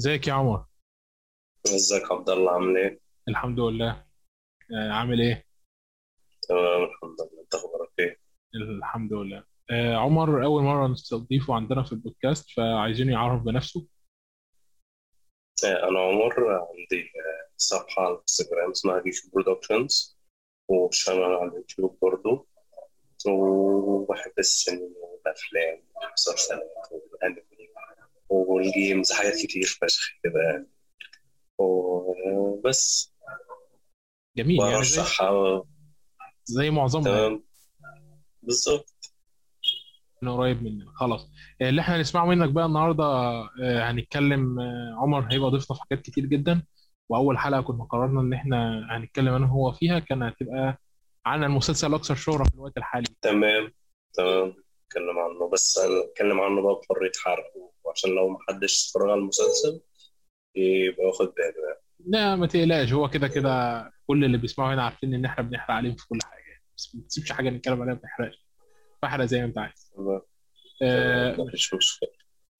ازيك يا عمر؟ ازيك عبد الله عامل إيه؟ الحمد لله. آه، عامل إيه؟ تمام الحمد لله. انت أخبارك إيه؟ الحمد لله. آه، عمر اول مرة نستضيفه عندنا في البودكاست فعايزين يعرف بنفسه. آه، أنا عمر عندي آه، صفحة على الانستجرام اسمها جيش Productions و channel على اليوتيوب برضو وبحب السينما والأفلام والمسلسلات والأنمي. والجيمز حاجات كتير فشخ كده يعني. وبس جميل يعني زي زي معظمنا يعني. تمام. بالظبط. إنه قريب مننا. خلاص. آه، اللي إحنا هنسمعه منك بقى النهارده آه، هنتكلم آه، عمر هيبقى ضيفنا في حاجات كتير جدا. وأول حلقة كنا قررنا إن إحنا هنتكلم أنا هو فيها كان هتبقى عن المسلسل الاكثر شهرة في الوقت الحالي. تمام. تمام. نتكلم عنه. بس نتكلم عنه بقى بحرية حرق وعشان لو محدش اتفرج على المسلسل يبقى واخد باله يعني. لا ما تقلقش. هو كده كده كل اللي بيسمعوا هنا عارفين إن إحنا بنحرق عليهم في كل حاجة. يعني. بس ما تسيبش حاجة نتكلم عليها ما تحرقش. فاحرق زي ما انت عايز. آه، مفيش مشكلة.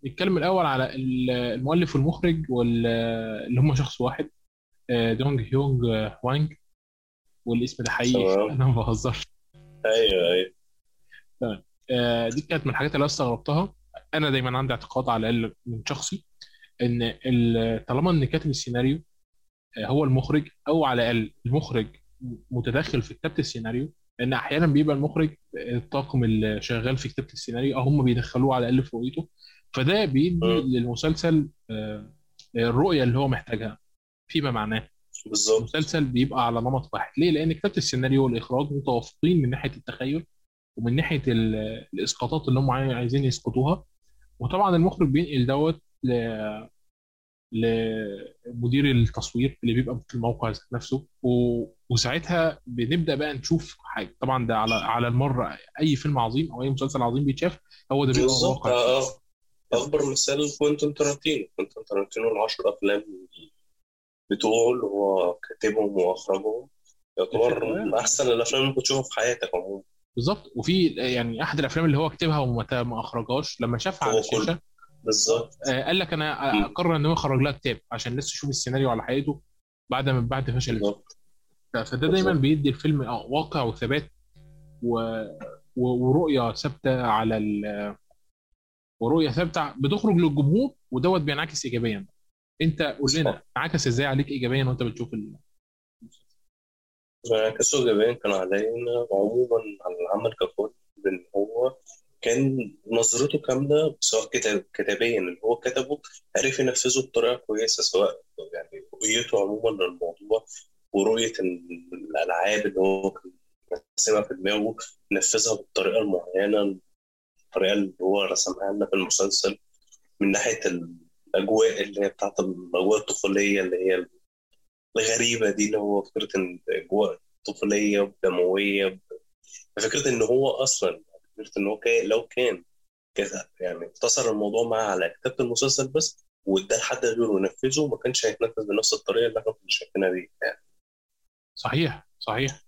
نتكلم الأول على ال- المؤلف والمخرج واللي هم شخص واحد آه، دونج هيونج وانج. والاسم ده حقيقي. أنا ما بهزرش. أيوه أيوه. تمام. آه، دي كانت من الحاجات اللي أنا استغربتها. أنا دايما عندي اعتقاد على الأقل من شخصي إن ال- طالما إن كاتب السيناريو آه، هو المخرج أو على الأقل المخرج متدخل في كتابة السيناريو لأن أحيانا بيبقى المخرج آه، الطاقم اللي شغال في كتابة السيناريو أو هم بيدخلوه على الأقل في رؤيته. فده بيدي مم. للمسلسل آه، الرؤية اللي هو محتاجها فيما معناه. بالظبط. المسلسل بيبقى على نمط واحد. ليه؟ لأن كتابة السيناريو والإخراج متوافقين من ناحية التخيل ومن ناحية ال- الإسقاطات اللي هم عاي- عايزين يسقطوها. وطبعا المخرج بينقل دوت ل- لمدير التصوير اللي بيبقى في الموقع نفسه و... وساعتها بنبدأ بقى نشوف حاجة. طبعا ده على على المر أي فيلم عظيم أو أي مسلسل عظيم بيتشاف هو ده بيبقى بالظبط. واقع. آه. أكبر مثال كوينتين تارانتينو. كوينتين تارانتينو العشر أفلام بتوعه اللي هو كاتبهم وأخرجهم يعتبر من أحسن الأفلام اللي ممكن تشوفها في حياتك عموما. بالظبط. وفي يعني أحد الأفلام اللي هو كتبها وما أخرجهاش لما شافها على الشاشة بالظبط. آه، قال لك أنا. أقرر إن هو يخرج لها كتاب عشان الناس تشوف السيناريو على حقيقته بعد ما بعد فشل فده دايما بيدي الفيلم واقع وثبات و... ورؤية ثابتة على ال... ورؤية ثابتة بتخرج للجمهور ودوت بينعكس ايجابيا. أنت قول لنا انعكس إزاي عليك ايجابيا وأنت بتشوف ال... كسو جبان كان علينا عموما على العمل ككل بان هو كان نظرته كاملة سواء كتاب كتابيا اللي هو كتبه عرف ينفذه بطريقة كويسة سواء يعني رؤيته عموما للموضوع ورؤية ال- الألعاب اللي هو كان راسمها في دماغه نفذها بالطريقة المعينه الطريقة اللي هو رسمها لنا في المسلسل من ناحية الأجواء اللي هي بتاعت الأجواء الطفولية اللي هي الغريبة دي اللي هو فكرة إن اجواء طفولية ودمويه فكرة إن هو أصلا فكرة إن هو كان لو كان كده يعني اقتصر الموضوع معاه على كتابة المسلسل بس واداه لحد غيره ينفذه ما كانش هيتنفذ بنفس الطريقة اللي إحنا كنا شايفينها بيها يعني صحيح صحيح.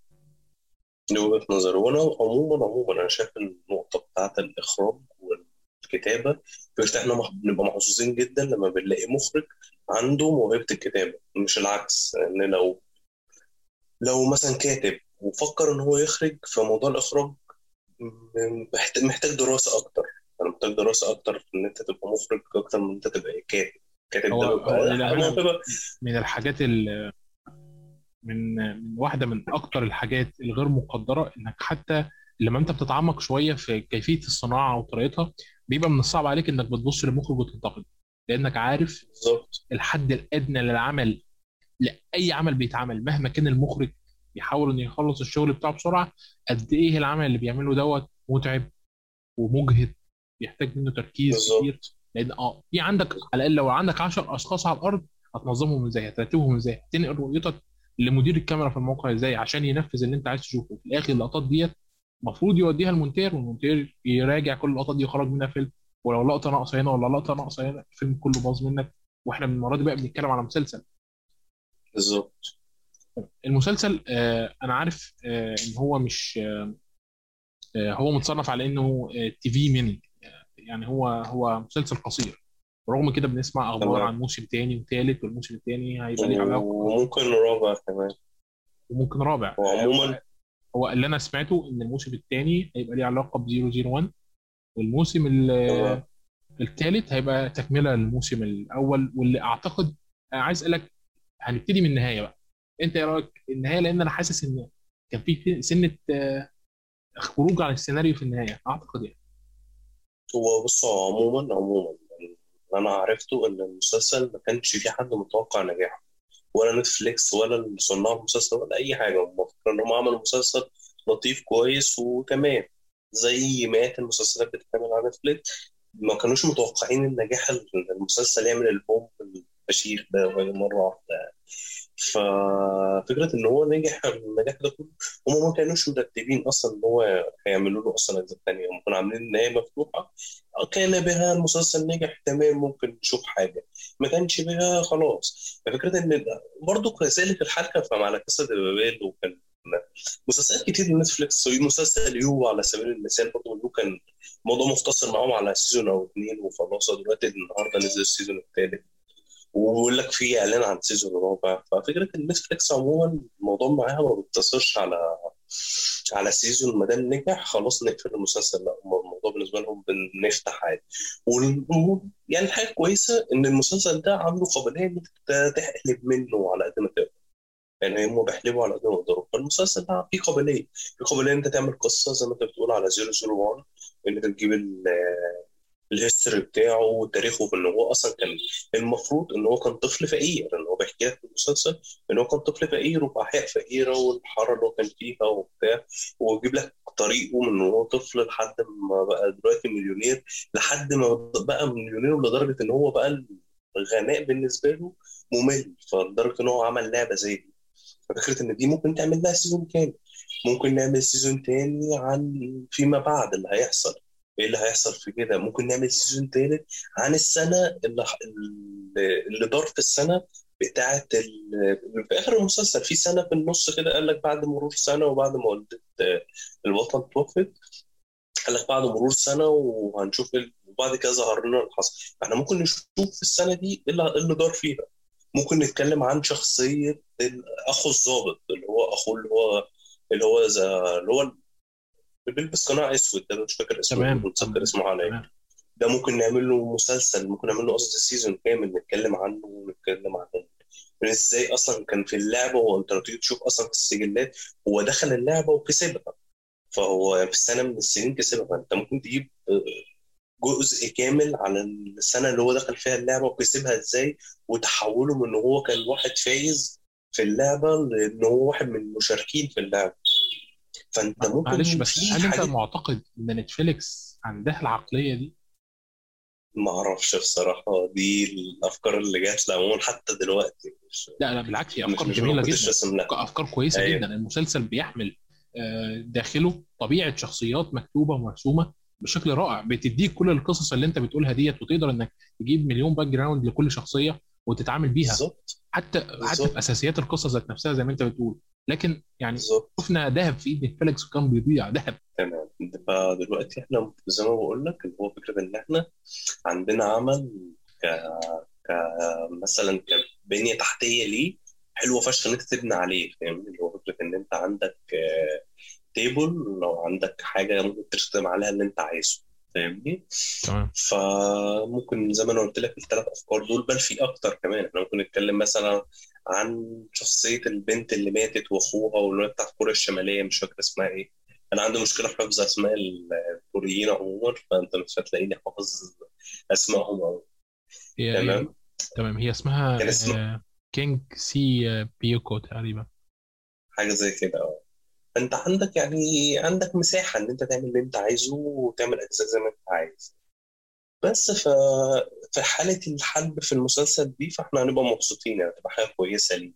دي وجهة نظري. وأنا عموما عموما أنا شايف النقطة بتاعت الإخراج والكتابه فكره إحنا بنبقى محظوظين جدا لما بنلاقي مخرج عنده موهبة الكتابة مش العكس إن لو لو مثلا كاتب وفكر إن هو يخرج في موضوع الاخراج محتاج دراسة أكتر. أنا محتاج دراسة أكتر في إن أنت تبقى مخرج أكتر من إن أنت تبقى كاتب. كاتب هو ده هو من الحاجات ال... من من واحدة من أكتر الحاجات الغير مقدرة إنك حتى لما انت بتتعمق شوية في كيفية الصناعة وطريقتها بيبقى من الصعب عليك انك بتبص للمخرج وتنتقد لأنك عارف بالظبط. الحد الأدنى للعمل لأي عمل بيتعمل مهما كان المخرج بيحاول إنه يخلص الشغل بتاعه بسرعة قد إيه العمل اللي بيعمله دوت متعب ومجهد بيحتاج منه تركيز كتير. بالظبط لأن آه في عندك على الأقل لو عندك 10 أشخاص على الأرض هتنظمهم إزاي؟ هترتبهم إزاي؟ هتنقل رؤيتك لمدير الكاميرا في الموقع إزاي؟ عشان ينفذ اللي أنت عايز تشوفه. في الآخر اللقطات ديت المفروض يوديها المونتير والمونتير يراجع كل اللقطات دي يخرج منها فيلم. ولو لقطة ناقصة هنا ولا لقطة ناقصة هنا الفيلم كله باظ منك. وإحنا من المره دي بقى بنتكلم على مسلسل. بالظبط. المسلسل آه أنا عارف آه إن هو مش آه هو متصنف على إنه تي في ميني يعني هو هو مسلسل قصير. رغم كده بنسمع أخبار تمام. عن موسم تاني وتالت والموسم التاني هيبقى ليه علاقة. وممكن رابع كمان. وممكن رابع. وعموما هو اللي أنا سمعته إن الموسم الثاني هيبقى ليه علاقة ب 001 والموسم. الثالث هيبقى تكملة للموسم الأول واللي أعتقد عايز أسألك هنبتدي من النهاية بقى. أنت إيه رأيك النهاية؟ لأن أنا حاسس إن كان في سنة آه، خروج عن السيناريو في النهاية أعتقد يعني. هو بص عموما عموما يعني اللي أنا عرفته إن المسلسل ما كانش في حد متوقع نجاحه. ولا نتفليكس ولا صناع المسلسل ولا أي حاجة. هم ان هم عملوا مسلسل لطيف كويس وتمام. زي مئات المسلسلات بتتعمل على نتفليكس ما كانوش متوقعين النجاح ال- المسلسل يعمل البوم الفشيخ ده مرة واحدة. ففكرة إن هو نجح النجاح ده كله هم ما كانوش مرتبين أصلا إن هو هيعملوا له أصلا أجزاء ثانية هم كانوا عاملين النهايه مفتوحة كان بها المسلسل نجح تمام ممكن نشوف حاجة ما كانش بها خلاص. ففكرة إن برضه كذلك كان في لا كاسا دي بابيل وكان مسلسلات كتير من نتفليكس مسلسل يو على سبيل المثال برضه يو كان الموضوع مختصر معاهم على season أو اثنين وخلاص دلوقتي النهارده نزل ال season الثالث وبيقول لك في إعلان عن season رابع. ففكرة نتفليكس عموما الموضوع معاها ما بيقتصرش على على season ما دام نجح خلاص نقفل المسلسل. لا الموضوع بالنسبة لهم بنفتح عادي. وال- يعني الحاجة كويسة إن المسلسل ده عنده قابلية إنك تحلب منه على قد ما تقدر. يعني هم بيحلبوا على قد ما يقدروا. فالمسلسل ده فيه قابلية. في قابلية إن أنت تعمل قصة زي ما أنت بتقول على 001 إن أنت تجيب ال history بتاعه وتاريخه في إن هو أصلا كان المفروض إن هو كان طفل فقير إن هو بيحكي لك في المسلسل إن هو كان طفل فقير وفي احياء فقيرة والحاره اللي هو كان فيها وبتاع ويجيب لك طريقه من هو طفل لحد ما بقى دلوقتي مليونير لحد ما بقى مليونير لدرجة إن هو بقى الغنى بالنسبة له ممل فلدرجة إن هو عمل لعبة زي دي. ففكرة إن دي ممكن تعمل لها season كامل ممكن نعمل season تاني عن فيما بعد اللي هيحصل. إيه اللي هيحصل في كده؟ ممكن نعمل سيزون تالت عن السنة اللي اللي دار في السنة بتاعه في آخر المسلسل. في سنة في النص كده قال لك بعد مرور سنة وبعد ما والدة البطل توفت قال لك بعد مرور سنة وهنشوف وبعد كده ظهر لنا اللي حصل. إحنا ممكن نشوف في السنة دي إيه اللي إيه دار فيها. ممكن نتكلم عن شخصية أخو الضابط اللي هو أخوه اللي هو اللي هو اللي هو بيلبس قناع أسود ده مش فاكر اسمه تمام. متذكر اسمه على تمام. ده ممكن نعمل له مسلسل ممكن نعمل له قصدي season كامل نتكلم عنه ونتكلم عن إزاي أصلا كان في اللعبة وانت لو تيجي تشوف أصلا في السجلات هو دخل اللعبة وكسبها. فهو في سنة من السنين كسبها. فانت ممكن تجيب آه، جزء كامل على السنة اللي هو دخل فيها اللعبة وكسبها إزاي وتحوله من ان هو كان واحد فايز في اللعبة لأن هو واحد من المشاركين في اللعبة. فانت ممكن معلش بس هل انت معتقد إن نتفليكس عندها العقلية دي؟ ما أعرفش بصراحة دي الأفكار اللي جات لي عموما حتى دلوقتي مش لا لا بالعكس هي أفكار مش جميلة جدا أفكار كويسة أيوة. جدا المسلسل بيحمل آه، داخله طبيعة شخصيات مكتوبة ومرسومة بشكل رائع بتديك كل القصص اللي أنت بتقولها ديت وتقدر إنك تجيب مليون background لكل شخصية وتتعامل بيها بالظبط حتى حتى بالظبط. في اساسيات القصة ذات نفسها زي ما أنت بتقول لكن يعني بالظبط. شفنا ذهب في إيد نتفليكس وكان بيضيع ذهب. تمام. فدلوقتي إحنا زي ما بقول لك اللي هو فكرة إن إحنا عندنا عمل ك ك مثلا كبنية تحتية ليه حلوة فشخ إن انت تبني عليه فاهمني؟ اللي هو فكرة إن انت عندك table لو عندك حاجة ممكن ترسم عليها اللي انت عايزه فاهمني؟ تمام. فممكن زي ما أنا قلت لك الثلاث أفكار دول بل وفي أكتر كمان. إحنا ممكن نتكلم مثلا عن شخصية البنت اللي ماتت وأخوها واللي هي بتاعت كوريا الشمالية مش فاكر اسمها إيه. أنا عندي مشكلة في حفظ أسماء الكوريين عموما فأنت مش هتلاقيني حافظ أسمائهم أوي. هي تمام؟ تمام. هي اسمها كان اسمه- آه، كينج سي آه، بيوكو تقريبا. حاجة زي كده آه. فأنت عندك يعني عندك مساحة إن أنت تعمل اللي أنت عايزه وتعمل أجزاء زي ما أنت عايز. بس ف في حالة الحلب في المسلسل دي فاحنا هنبقى مبسوطين يعني تبقى حاجة كويسة لينا.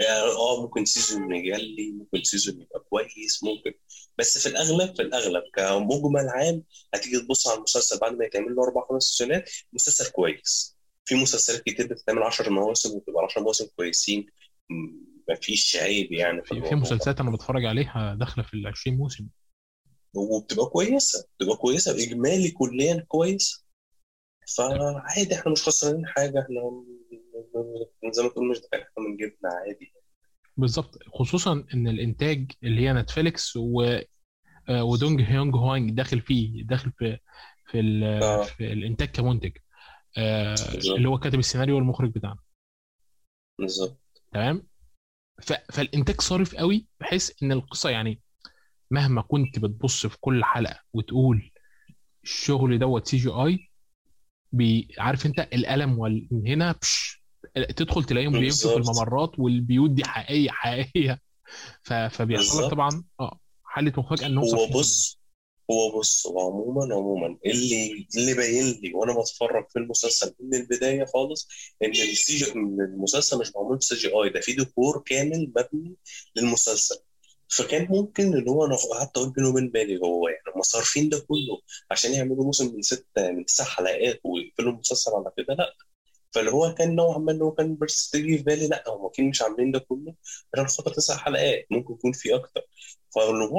يعني آه ممكن season يجلي ممكن season يبقى كويس ممكن. بس في الأغلب في الأغلب كمجمل عام هتيجي تبص على المسلسل بعد ما يتعمل له أربع خمس سيزونات مسلسل كويس. في مسلسلات كتير بتتعمل 10 مواسم وبتبقى 10 مواسم كويسين. مفيش عيب يعني في في. مسلسلات أنا بتفرج عليها داخلة في ال 20 موسم. وبتبقى كويسة بتبقى كويسة اجمالي كليا كويس. فعادي إحنا مش خسرانين حاجة إحنا زي ما تقول مش إحنا من جيبنا عادي. بالظبط. خصوصا إن الإنتاج اللي هي نتفليكس و آه، ودونج هيونج هوانج داخل فيه داخل في في, ال- آه. في الإنتاج كمنتج آه، اللي هو كاتب السيناريو والمخرج بتاعنا. بالظبط. تمام؟ ف- فالإنتاج صارف قوي بحيث إن القصة يعني مهما كنت بتبص في كل حلقة وتقول الشغل دوت CGI عارف انت الفيلم وال- من هنا بش تدخل تلاقيهم بيمشوا في الممرات والبيوت دي حقيقية حقيقية. ف- فبيحصل لك طبعا آه حالة مفاجأة ان نوصل هو بص هو بص هو عموما عموما اللي اللي باين لي وأنا بتفرج في المسلسل من البداية خالص إن ال CG المسلسل مش معمول CGI ده في ديكور كامل مبني للمسلسل. فكان ممكن اللي هو أنا قعدت أقول بيني وبين بالي هو يعني هم صارفين ده كله عشان يعملوا موسم من ست من تسع حلقات ويقفلوا المسلسل على كده؟ لأ. فاللي هو كان نوعا ما اللي هو كان بس تيجي في بالي لأ هم أكيد مش عاملين ده كله عشان خاطر تسع حلقات ممكن يكون في أكتر.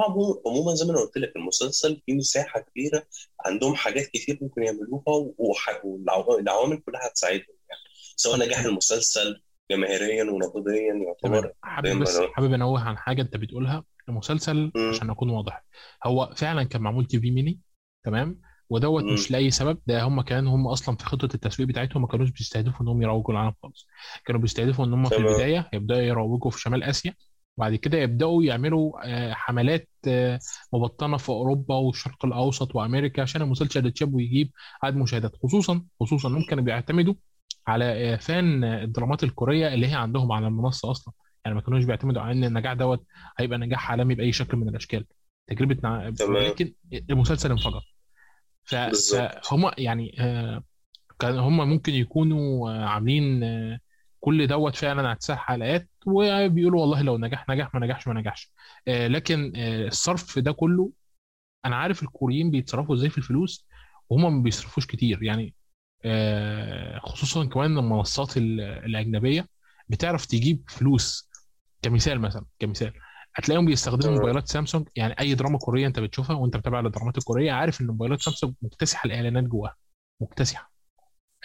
عمو- عموما زي ما أنا قلت لك المسلسل فيه مساحة كبيرة عندهم حاجات كتير ممكن يعملوها والعوامل كلها هتساعدهم يعني سواء نجاح المسلسل جماهيريا ونقديا يعتبر حابب بس حابب أنوه عن حاجة أنت بتقولها المسلسل مم. عشان أكون واضح. هو فعلا كان معمول تي في ميني تمام؟ ودوت. مش لأي سبب. ده هم كان هم أصلا في خطة التسويق بتاعتهم ما كانوش بيستهدفوا إنهم يروجوا العالم خالص. كانوا بيستهدفوا إن هم في البداية يبدأوا يروجوا في شمال آسيا وبعد كده يبدأوا يعملوا آه، حملات آه، مبطنة في أوروبا والشرق الأوسط وأمريكا عشان المسلسل يتشاب ويجيب عدد مشاهدات. خصوصا خصوصا إنهم كانوا بيعتمدوا على فان الدرامات الكورية اللي هي عندهم على المنصة أصلا. يعني ما كانوش بيعتمدوا على إن النجاح دوت هيبقى نجاح عالمي بأي شكل من الأشكال. تجربة نع... تمام. ولكن المسلسل انفجر. فهم يعني آه، كان هم ممكن يكونوا آه، عاملين آه، كل دوت فعلا على تسع حلقات وبيقولوا والله لو نجح نجح ما نجحش ما نجحش لكن الصرف ده كله أنا عارف الكوريين بيتصرفوا إزاي في الفلوس وهم ما بيصرفوش كتير. يعني خصوصا كمان المنصات ال- الأجنبية بتعرف تجيب فلوس كمثال مثلا كمثال. هتلاقيهم بيستخدموا موبايلات سامسونج يعني أي دراما كورية أنت بتشوفها وأنت متابع الدرامات الكورية عارف إن موبايلات سامسونج مكتسحة الإعلانات جواها مكتسحة.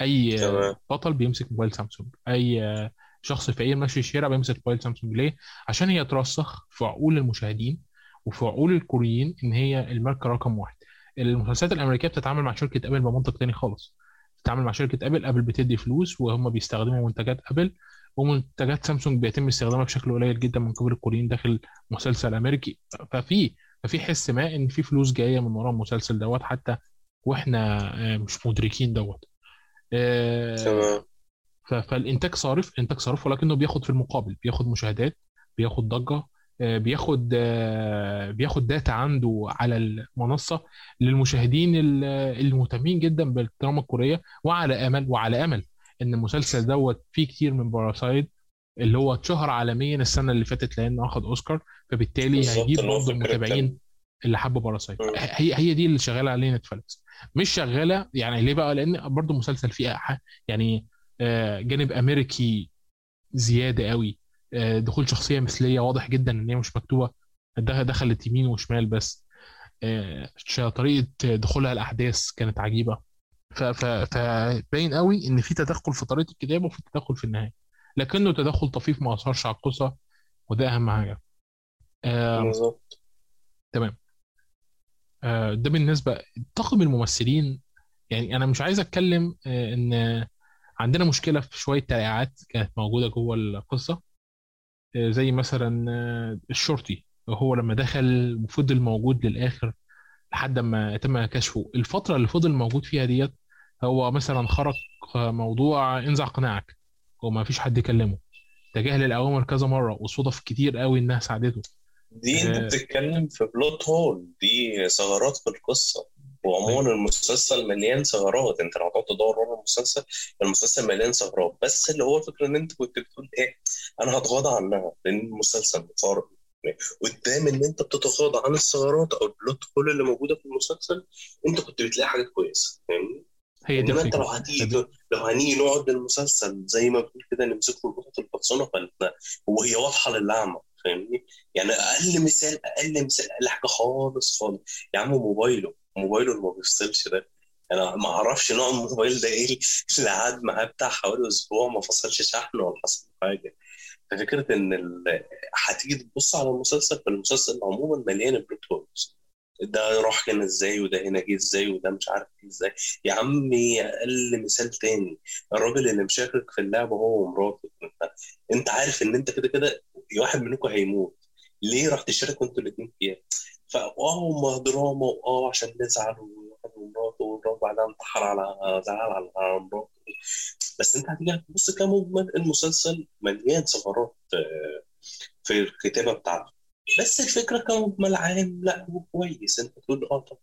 أي آه، بطل بيمسك موبايل سامسونج أي آه، شخص فقير ماشي الشارع بيمسك موبايل سامسونج. ليه؟ عشان هي ترسخ في عقول المشاهدين وفي عقول الكوريين إن هي الماركة رقم واحد. المسلسلات الأمريكية بتتعامل مع شركة أبل بمنطق تاني خالص. بتتعامل مع شركة ابل ابل بتدي فلوس وهم بيستخدموا منتجات ابل ومنتجات سامسونج بيتم استخدامها بشكل قليل جدا من قبل الكوريين داخل مسلسل أمريكي. ففي ففي حس ما إن في فلوس جاية من ورا المسلسل دوت حتى وإحنا آه، مش مدركين دوت. آه، تمام. فالإنتاج صارف إنتاج صارف ولكنه بياخد في المقابل بياخد مشاهدات بياخد ضجة بياخد آه، بياخد data عنده على المنصة للمشاهدين ال- المهتمين جدا بالدراما الكورية وعلى أمل وعلى أمل إن المسلسل دوت فيه كتير من Parasite اللي هو اتشهر عالميا السنة اللي فاتت لأنه اخذ أوسكار فبالتالي هيجيب برضه المتابعين اللي حبوا Parasite. هي هي دي اللي شغالة عليه Netflix مش شغالة يعني ليه بقى؟ لأن برضه مسلسل فيه يعني آه، جانب أمريكي زيادة قوي. آه، دخول شخصية مثلية. واضح جدا إن هي مش مكتوبة. ده دخلت يمين وشمال بس. آه، طريقة دخولها الأحداث كانت عجيبة. فباين قوي إن في تدخل في طريقة الكتابة وفي تدخل في النهاية. لكنه تدخل طفيف ما اثرش على القصة وده أهم حاجة. آه، بالظبط. تمام. آه، ده بالنسبة طاقم الممثلين. يعني أنا مش عايز أتكلم آه، إن عندنا مشكلة في شوية تريعات كانت موجودة جوه القصة. آه، زي مثلا آه، الشرطي هو لما دخل وفضل موجود للآخر لحد ما تم كشفه. الفترة اللي فضل موجود فيها ديت هو مثلا خرج آه، موضوع انزع قناعك وما فيش حد يكلمه. تجاهل الاوامر كذا مرة وصدف كتير قوي إنها ساعدته. دي أنت آه، بتتكلم في بلوت هول دي ثغرات في القصة. وعموما المسلسل مليان ثغرات. أنت لو هتقعد تدور ورا المسلسل المسلسل مليان ثغرات. بس اللي هو الفكرة إن أنت كنت بتقول إيه أنا هتغاضى عنها لأن المسلسل فارق قدام إن أنت بتتغاضى عن الثغرات أو البلوت هول اللي موجودة في المسلسل أنت كنت بتلاقي حاجات كويسة فاهمني؟ هي دي إنما أنت لو هتيجي لو هنيجي نقعد للمسلسل زي ما بتقول كده نمسك له القطط البطسونه فانت وهي واضحة للأعمى فاهمني؟ يعني أقل مثال أقل مثال أقل حاجة خالص خالص. يا عم موبايله. موبايله اللي ما بيفصلش ده. أنا ما أعرفش نوع الموبايل ده إيه اللي قعد معاه بتاع حوالي أسبوع ما فصلش شحن ولا حصل حاجة. ففكرة إن. هتيجي تبص على المسلسل فالمسلسل عموما مليان بلوت هولز ده راح هنا إزاي وده هنا جه إزاي وده مش عارف إيه إزاي. يا عمي أقل مثال تاني. الراجل اللي مشارك في اللعبة هو ومراته. أنت عارف إن أنت كده كده واحد منكم هيموت. ليه راح تشاركوا أنتوا الاثنين فيها؟ فاه ما دراما واه عشان نزعل ومراته والراجل بعدها انتحر على زعل على مراته. بس انت هتيجي تبص كمجمل المسلسل مليان ثغرات آه، في الكتابة بتاعته. بس الفكرة كمجمل عام لا هو كويس. انت تقول آه طب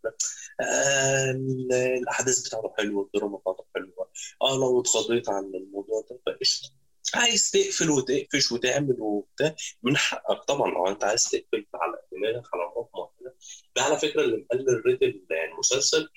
آه ال- الأحداث بتاعته حلوة الدراما بتاعته حلوة. آه لو اتخضيت عن الموضوع ده فقشطة. عايز تقفل وتقفش وتعمل وبتاع من حقك طبعا. لو أنت عايز تقفل على دماغك على نقط معينة. ده على فكرة اللي مقلل rate المسلسل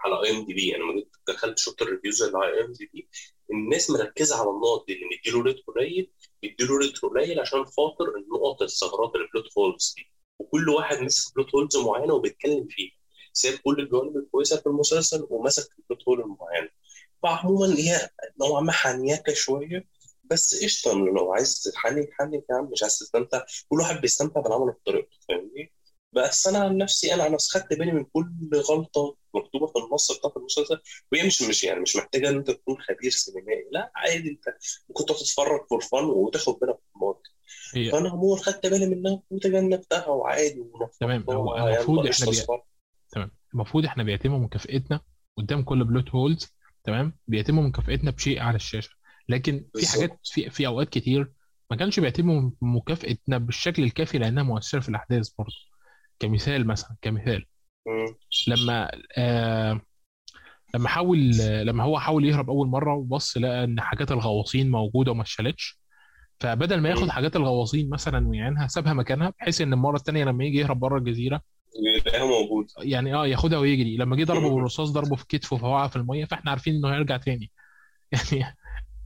على IMDb أنا لما دخلت شفت ال reviews اللي على IMDb الناس مركزة على النقط دي اللي مديله rate قليل مديله rate قليل عشان خاطر النقط الثغرات ال plot holes دي. وكل واحد مسك plot holes معينة وبيتكلم فيها. ساب كل الجوانب الكويسة في المسلسل ومسك ال plot hole المعينه فعموما هي نوعا ما حنيكه شوية. بس قشطة لو عايز تتحنك حنك يا عم مش عايز تستمتع. كل واحد بيستمتع بالعمل بطريقته فاهمني؟ بس أنا عن نفسي أنا أنا خدت بالي من كل غلطة مكتوبة في النص بتاع المسلسل وهي مش مش يعني مش محتاجة إن أنت تكون خبير سينمائي لا عادي أنت ممكن تقعد تتفرج for fun وتاخد بالك من الموضوع. هي فأنا عموما خدت بالي منها وتجنبتها وعادي تمام هو المفروض إحنا بي... تمام المفروض إحنا بيتم مكافئتنا قدام كل plot holes تمام؟ بيتم مكافئتنا بشيء على الشاشة. لكن في حاجات في في أوقات كتير ما كانش بيتم مكافئتنا بالشكل الكافي لأنها مؤثرة في الأحداث برضه. كمثال مثلا كمثال. لما آه لما حاول لما هو حاول يهرب أول مرة وبص لقى إن حاجات الغواصين موجودة وما اتشالتش. فبدل ما ياخد. حاجات الغواصين مثلا ويعينها سابها مكانها بحيث إن المرة الثانية لما يجي يهرب بره الجزيرة يلاقيها موجود يعني آه ياخدها ويجري. لما جه ضربه. بالرصاص ضربه في كتفه فوقع في المية فإحنا عارفين إنه هيرجع تاني. يعني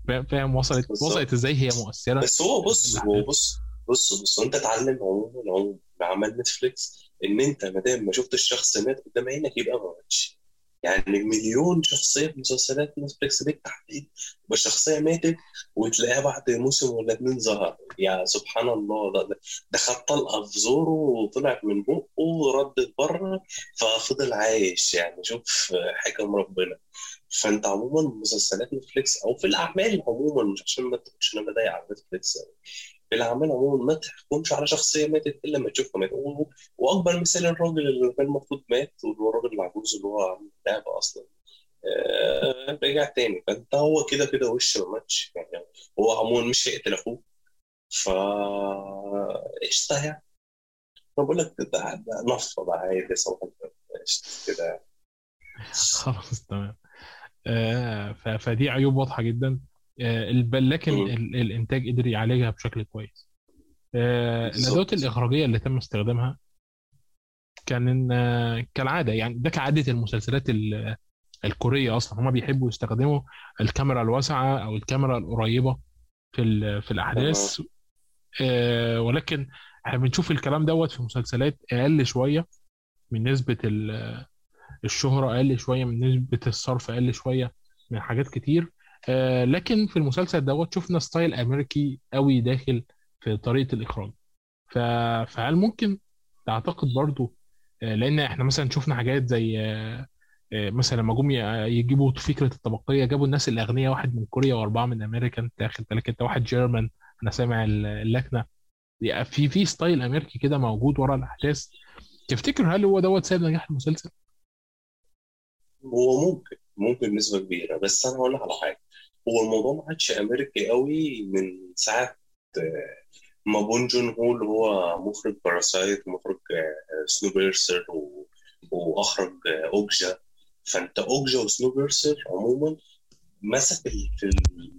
فاهم وصلت وصلت بالظبط إزاي هي مؤثرة؟ بس هو بص هو بص بص بص أنت اتعلم عموما عموما بعمل Netflix إن أنت ما دام ما شفتش الشخص مات قدام عينك يبقى ما ماتش يعني مليون شخصية في مسلسلات Netflix بالتحديد. والشخصيه ماتت وتلاقيها بعد موسم ولا اتنين ظهر يا سبحان الله ده, ده, ده خد طلقه في زوره وطلعت من بقه وردت بره ففضل عايش يعني. شوف حكم ربنا. فانت عموما مسلسلات نتفليكس أو في الأعمال عموما مش عشان ما تقولش أنا بضايق على نتفليكس. يعني. في الأعمال عموما ما تحكمش على شخصية ماتت إلا لما تشوفها ماتت. وأكبر مثال الراجل اللي كان المفروض مات واللي هو الراجل العجوز اللي هو عامل أصلا. آه، رجع تاني. فأنت هو كده كده وش ما ماتش. يعني هو عموما مش هيقتل أخوه. ف قشطة يعني. أنا بقول لك ده ده نفض عادي صباح كده خلاص تمام. فدي عيوب واضحة جدا. آه لكن الإنتاج قدر يعالجها بشكل كويس. آه الأدوات الإخراجية اللي تم استخدامها كان إن آه، كالعادة يعني ده كعادة المسلسلات ال- الكورية أصلا. هما بيحبوا يستخدموا الكاميرا الواسعة أو الكاميرا القريبة في في الأحداث. آه ولكن إحنا بنشوف الكلام دوت في مسلسلات أقل شوية من نسبة ال- الشهرة أقل شوية من نسبة الصرف أقل شوية من حاجات كتير. آه لكن في المسلسل دوت شفنا style أمريكي قوي داخل في طريقة الإخراج. ف... فهل ممكن؟ تعتقد برضو آه، لأن إحنا مثلا شفنا حاجات زي آه، آه، مثلا لما جم يجيبوا فكرة الطبقية جابوا الناس الأغنياء واحد من كوريا وأربعة من أمريكا أنت اخد بالك انت واحد جيرمان أنا سامع ال- اللكنة. في في ستايل أمريكي كده موجود ورا الأحداث. تفتكر هل هو دوت سبب نجاح المسلسل؟ هو ممكن ممكن نسبة كبيرة. بس أنا هقول لك على حاجة. هو الموضوع ما عادش أمريكي قوي من ساعة آه، ما بون جون هو اللي هو مخرج Parasite ومخرج آه، Snowpiercer و- وأخرج آه، Okja فأنت Okja و Snowpiercer عموما مسك في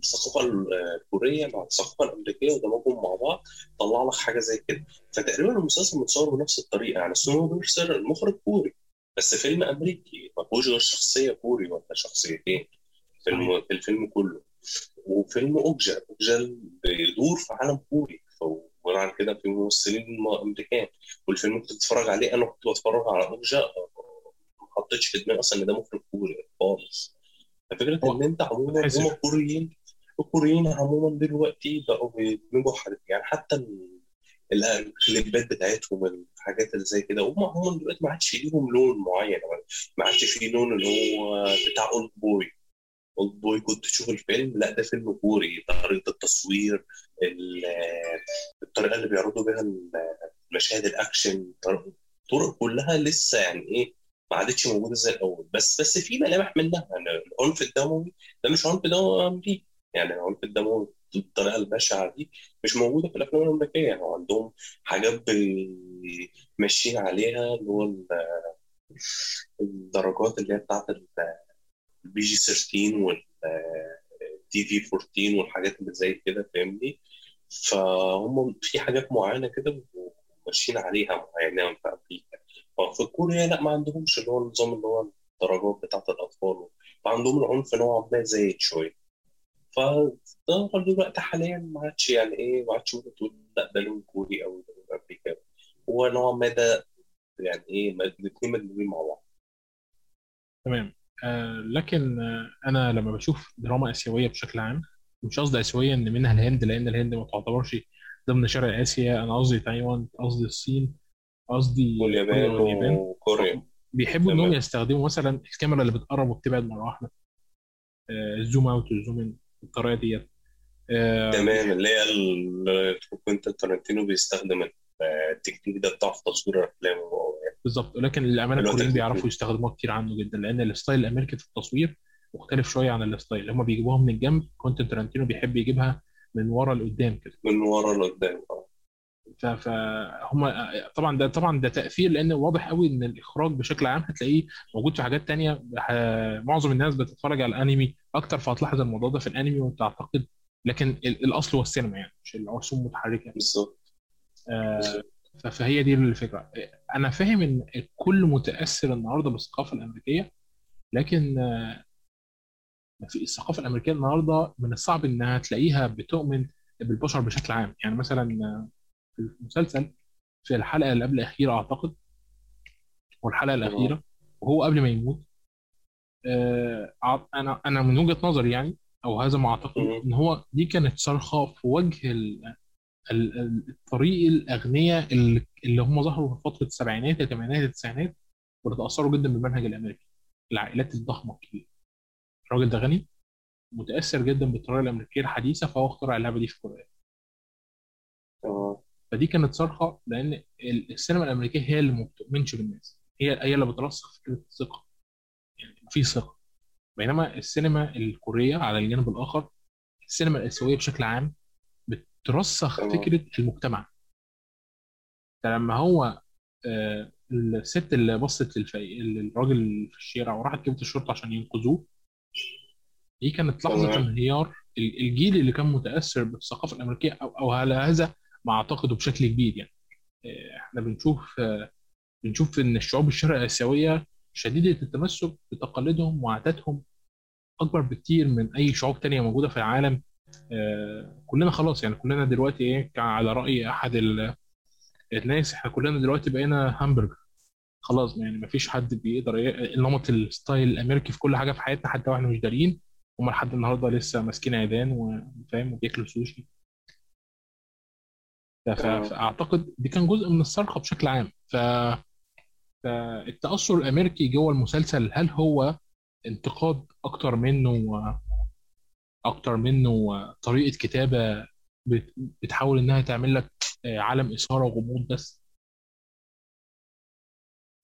الثقافة الكورية مع الثقافة الأمريكية ودمجهم مع بعض. طلع لك حاجة زي كده. فتقريبا المسلسل متصور بنفس الطريقة. يعني Snowpiercer المخرج كوري. بس فيلم أمريكي. ما فيهوش غير شخصية كوري ولا شخصيتين في. في الفيلم كله؟ وفيلم Okja Okja بيدور في عالم كوري. وغير عن كده في ممثلين أمريكان. والفيلم كنت بتتفرج عليه أنا كنت بتفرج على Okja ما حطيتش في دماغي أصلا إن ده مخرج كوري خالص. ففكره إن أنت عموما هم الكوريين الكوريين عموما دلوقتي بقوا بيدمجوا حاجات يعني حتى ال- ال- الكليبات بتاعتهم الحاجات اللي زي كده. هم هم دلوقتي ما عادش ليهم لون معين ما عادش فيه لون اللي هو بتاع Oldboy Oldboy كنت تشوف الفيلم لا ده فيلم كوري. طريقة التصوير ال- الطريقة اللي بيعرضوا بيها المشاهد الأكشن طرق طرق كلها لسه يعني إيه ما عادتش موجودة زي الأول. بس بس في ملامح منها. يعني العنف الدموي ده مش عنف دموي امريكي يعني العنف الدموي. بالطريقة البشعة دي مش موجودة في الأفلام الأمريكية. يعني عندهم حاجات ماشيين عليها اللي هو ال- الدرجات اللي هي بتاعت ال PG 13 وال TV 14 والحاجات اللي زي كده فاهمني؟ فهم في حاجات معينة كده ماشيين عليها معينه في أمريكا. ففي كوريا لا ما عندهمش اللي هو النظام اللي هو الدرجات بتاعت الأطفال. فعندهم العنف نوعا ما زايد شوية. فده دلوقتي حاليا ما عادش يعني إيه ما عادش ممكن تقول لأ ده لون كوري أو ده لون امريكي هو نوعا ما ده يعني إيه الاثنين مدموجين مع بعض. تمام. آه لكن آه أنا لما بشوف دراما آسيوية بشكل عام مش قصدي آسيوية إن منها الهند لأن الهند ما تعتبرش ضمن شرق آسيا. أنا قصدي تايوان قصدي الصين قصدي واليابان. وكوريا. بيحبوا إنهم يستخدموا مثلا الكاميرا اللي بتقرب وبتبعد مره واحدة ال zoom out وال zoom in بالطريقة ديت. آه تمام بيح- اللي هي كوينتين تارانتينو بيستخدم التكنيك ده بتاع في تصوير يعني بالظبط لكن الامانه الكوريين بيعرفوا فيه يستخدموها كتير عنه جدا لأن ال style الأمريكي في التصوير مختلف شوية عن ال style. هم بيجيبوها من الجنب كوينتين تارانتينو بيحب يجيبها من ورا لقدام كده. من ورا لقدام آه. فهم طبعا ده طبعا ده تأثير لأن واضح قوي إن الإخراج بشكل عام هتلاقيه موجود في حاجات تانية. معظم الناس بتتفرج على الأنمي أكتر فهتلاحظ الموضوع ده في الأنمي وتعتقد لكن ال- الأصل هو السينما يعني مش الرسوم المتحركة. بالظبط. آه، فهي دي الفكرة. أنا فاهم إن الكل متأثر النهارده بالثقافة الأمريكية لكن آه، في الثقافة الأمريكية النهارده من الصعب إنها تلاقيها بتؤمن بالبشر بشكل عام. يعني مثلا آه، في المسلسل في الحلقة اللي قبل الأخيرة أعتقد والحلقة الأخيرة وهو قبل ما يموت. آه، أنا أنا من وجهة نظري يعني أو هذا ما اعتقده مم. إن هو دي كانت صرخة في وجه ال- ال- ال- الطريق الأغنياء اللي هم ظهروا في فترة السبعينات الثمانينات التسعينات واللي تاثروا جدا بالمنهج الأمريكي. العائلات الضخمة الكبيرة. الراجل ده غني متأثر جدا بالطريقة الأمريكية الحديثة فهو اخترع اللعبة دي في كوريا. فدي كانت صرخة لأن ال- السينما الأمريكية هي اللي ما بتؤمنش بالناس. هي هي اللي بترسخ فكرة الثقة. يعني في ثقة. بينما السينما الكورية على الجانب الآخر السينما الآسيوية بشكل عام بترسخ فكرة المجتمع. فلما هو آه، الست اللي بصت. للراجل في الشارع وراحت جابت الشرطة عشان ينقذوه دي كانت لحظة انهيار ال- الجيل اللي كان متأثر بالثقافة الأمريكية أو أو على هذا ما اعتقده بشكل كبير يعني. آه، إحنا بنشوف آه، بنشوف إن الشعوب الشرق آسيوية شديدة التمسك بتقاليدهم وعاداتهم أكبر بكتير من أي شعوب تانية موجودة في العالم. آه، كلنا خلاص يعني كلنا دلوقتي إيه على رأي أحد ال- الناس إحنا كلنا دلوقتي بقينا همبرجر خلاص يعني ما فيش حد بيقدر النمط ال style الأمريكي في كل حاجة في حياتنا حتى وإحنا مش دارين هم لحد النهارده لسه ماسكين عيدان وفاهم وبياكلوا سوشي. فأعتقد دي كان جزء من الصرخه بشكل عام. ف فالتاثر الأمريكي جوه المسلسل هل هو انتقاد أكتر منه أكتر منه طريقة كتابة بت- بتحاول إنها تعمل لك عالم إثارة وغموض بس؟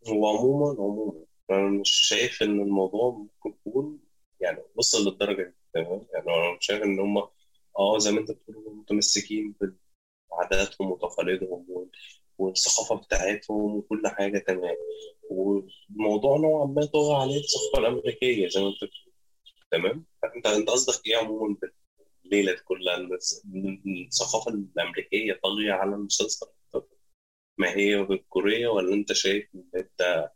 هو عموما عموما. أنا مش شايف إن الموضوع ممكن يكون يعني وصل للدرجة دي تمام؟ يعني أنا مش شايف إن هم آه زي ما أنت بتقول متمسكين بعاداتهم وتقاليدهم وال- والثقافة بتاعتهم وكل حاجة تمام. والموضوع نوعا ما طغى عليه الثقافة الأمريكية زي ما أنت بتقول. تمام؟ أنت أنت قصدك إيه عموما بالليله دي كلها؟ إن إن الثقافة الأمريكية طاغيه على المسلسل ما هي بالكورية ولا أنت شايف إن أنت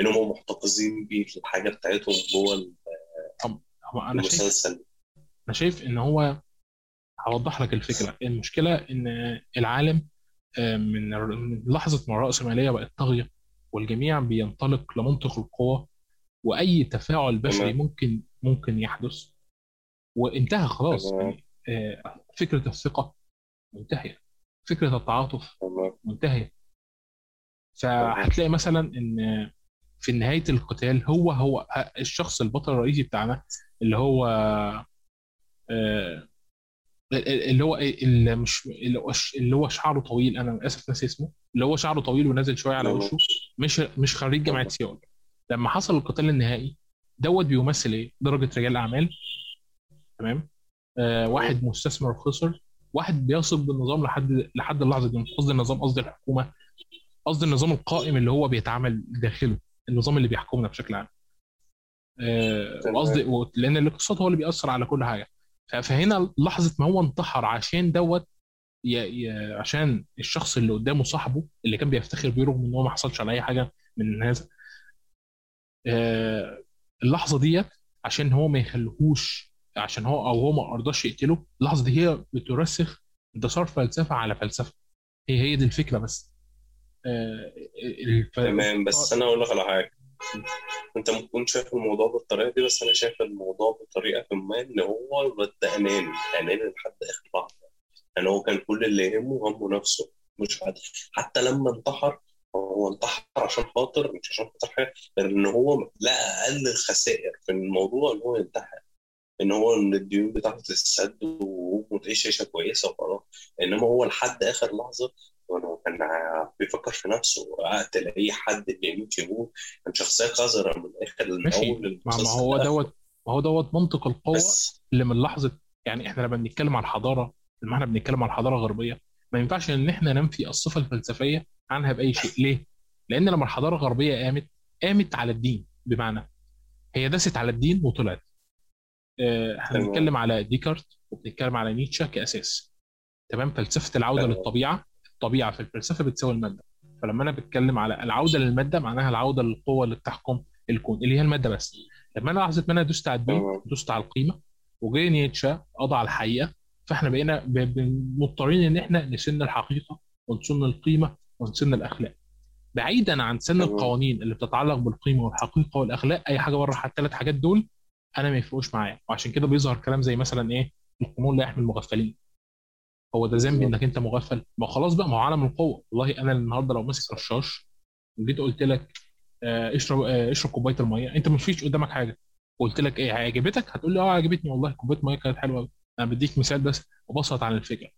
إنهم محتفظين بيه في الحاجة بتاعتهم جوه طب هو أنا شايف المسلسل؟ أنا شايف إن هو هوضح لك الفكرة. المشكلة إن العالم آه، من لحظة ما الرأسمالية بقت طاغية والجميع بينطلق لمنطق القوة وأي تفاعل بشري ممكن ممكن يحدث. وانتهى خلاص. يعني آه، فكرة الثقة منتهية. فكرة التعاطف منتهية. فهتلاقي مثلا إن في نهاية القتال هو هو الشخص البطل الرئيسي بتاعنا اللي هو آه، اللي هو اللي مش اللي هو شعره طويل أنا آسف ناسي اسمه اللي هو شعره طويل ونازل شوية على وشه مش مش خريج جامعة سيول لما حصل القتال النهائي دوت بيمثل إيه؟ درجة رجال أعمال. تمام؟ آه واحد مستثمر خسر واحد بيصب بالنظام لحد لحد اللحظة دي مش قصدي النظام قصدي الحكومة قصدي النظام القائم اللي هو بيتعامل داخله النظام اللي بيحكمنا بشكل عام. آه، وقصدي تمام و- لأن الاقتصاد هو اللي بيأثر على كل حاجة. فهنا لحظة ما هو انتحر عشان دوت. عشان الشخص اللي قدامه صاحبه اللي كان بيفتخر بيه رغم إن هو ما حصلش على أي حاجة من هذا آه، اللحظة ديت عشان هو ما يخليهوش عشان هو أو هو ما رضاش يقتله اللحظة دي هي بترسخ انتصار فلسفة على فلسفة هي هي دي الفكرة بس آه،. تمام بس أنا أقول لك على حاجة انت ممكن شايف الموضوع بالطريقة دي بس أنا شايف الموضوع بطريقة ما إن هو ده اناني اناني لحد آخر لحظة. يعني هو كان كل اللي يهمه همه نفسه مش حد. حتى لما انتحر هو انتحر عشان خاطر مش عشان خاطر حاجة غير إن هو لقى أقل الخسائر في الموضوع إن هو ينتحر. إن هو إن الديون بتاعته تتسد وامه تعيش عيشة كويسة وخلاص. إنما هو لحد آخر لحظة هو كان بيفكر في نفسه اقتل اي حد اللي يموت كان شخصية قذرة من الآخر من ماشي. أول ما هو دوت ما هو دوت منطق القوة بس اللي من لحظه يعني إحنا لما بنتكلم على الحضارة لما إحنا بنتكلم على الحضارة الغربية ما ينفعش إن إحنا ننفي الصفة الفلسفية عنها بأي شيء. ليه؟ لأن لما الحضارة الغربية قامت قامت على الدين. بمعنى هي دست على الدين وطلعت. آه، إحنا بنتكلم على ديكارت وبنتكلم على نيتشه كأساس. تمام؟ فلسفة العودة تمام. للطبيعة. الطبيعه في الفلسفة بتساوي المادة. فلما أنا بتكلم على العودة للمادة معناها العودة للقوة اللي بتحكم الكون اللي هي المادة بس. لما أنا لحظه ما أنا دوست على الدين تمام. دوست على القيمة وجاي نيتشه قضى على الحقيقة فإحنا بقينا مضطرين إن إحنا نسن الحقيقة ونسن القيمة ونسن الأخلاق. بعيدا عن سن القوانين اللي بتتعلق بالقيمة والحقيقة والأخلاق أي حاجة بره الثلاث حاجات دول أنا ما يفرقوش معايا. وعشان كده بيظهر كلام زي مثلا إيه؟ القانون لا يحمي المغفلين. هو ده ذنبي إنك أنت مغفل. ما خلاص بقى ما هو عالم القوة. والله أنا النهارده لو ماسك رشاش وجيت قلت لك آه، اشرب آه، اشرب كوباية المية. أنت ما فيش قدامك حاجة. قلت لك إيه عجبتك هتقول لي آه عجبتني والله. كوباية المية كانت حلوة قوي أنا بديك مثال بس وبسط عن الفكرة.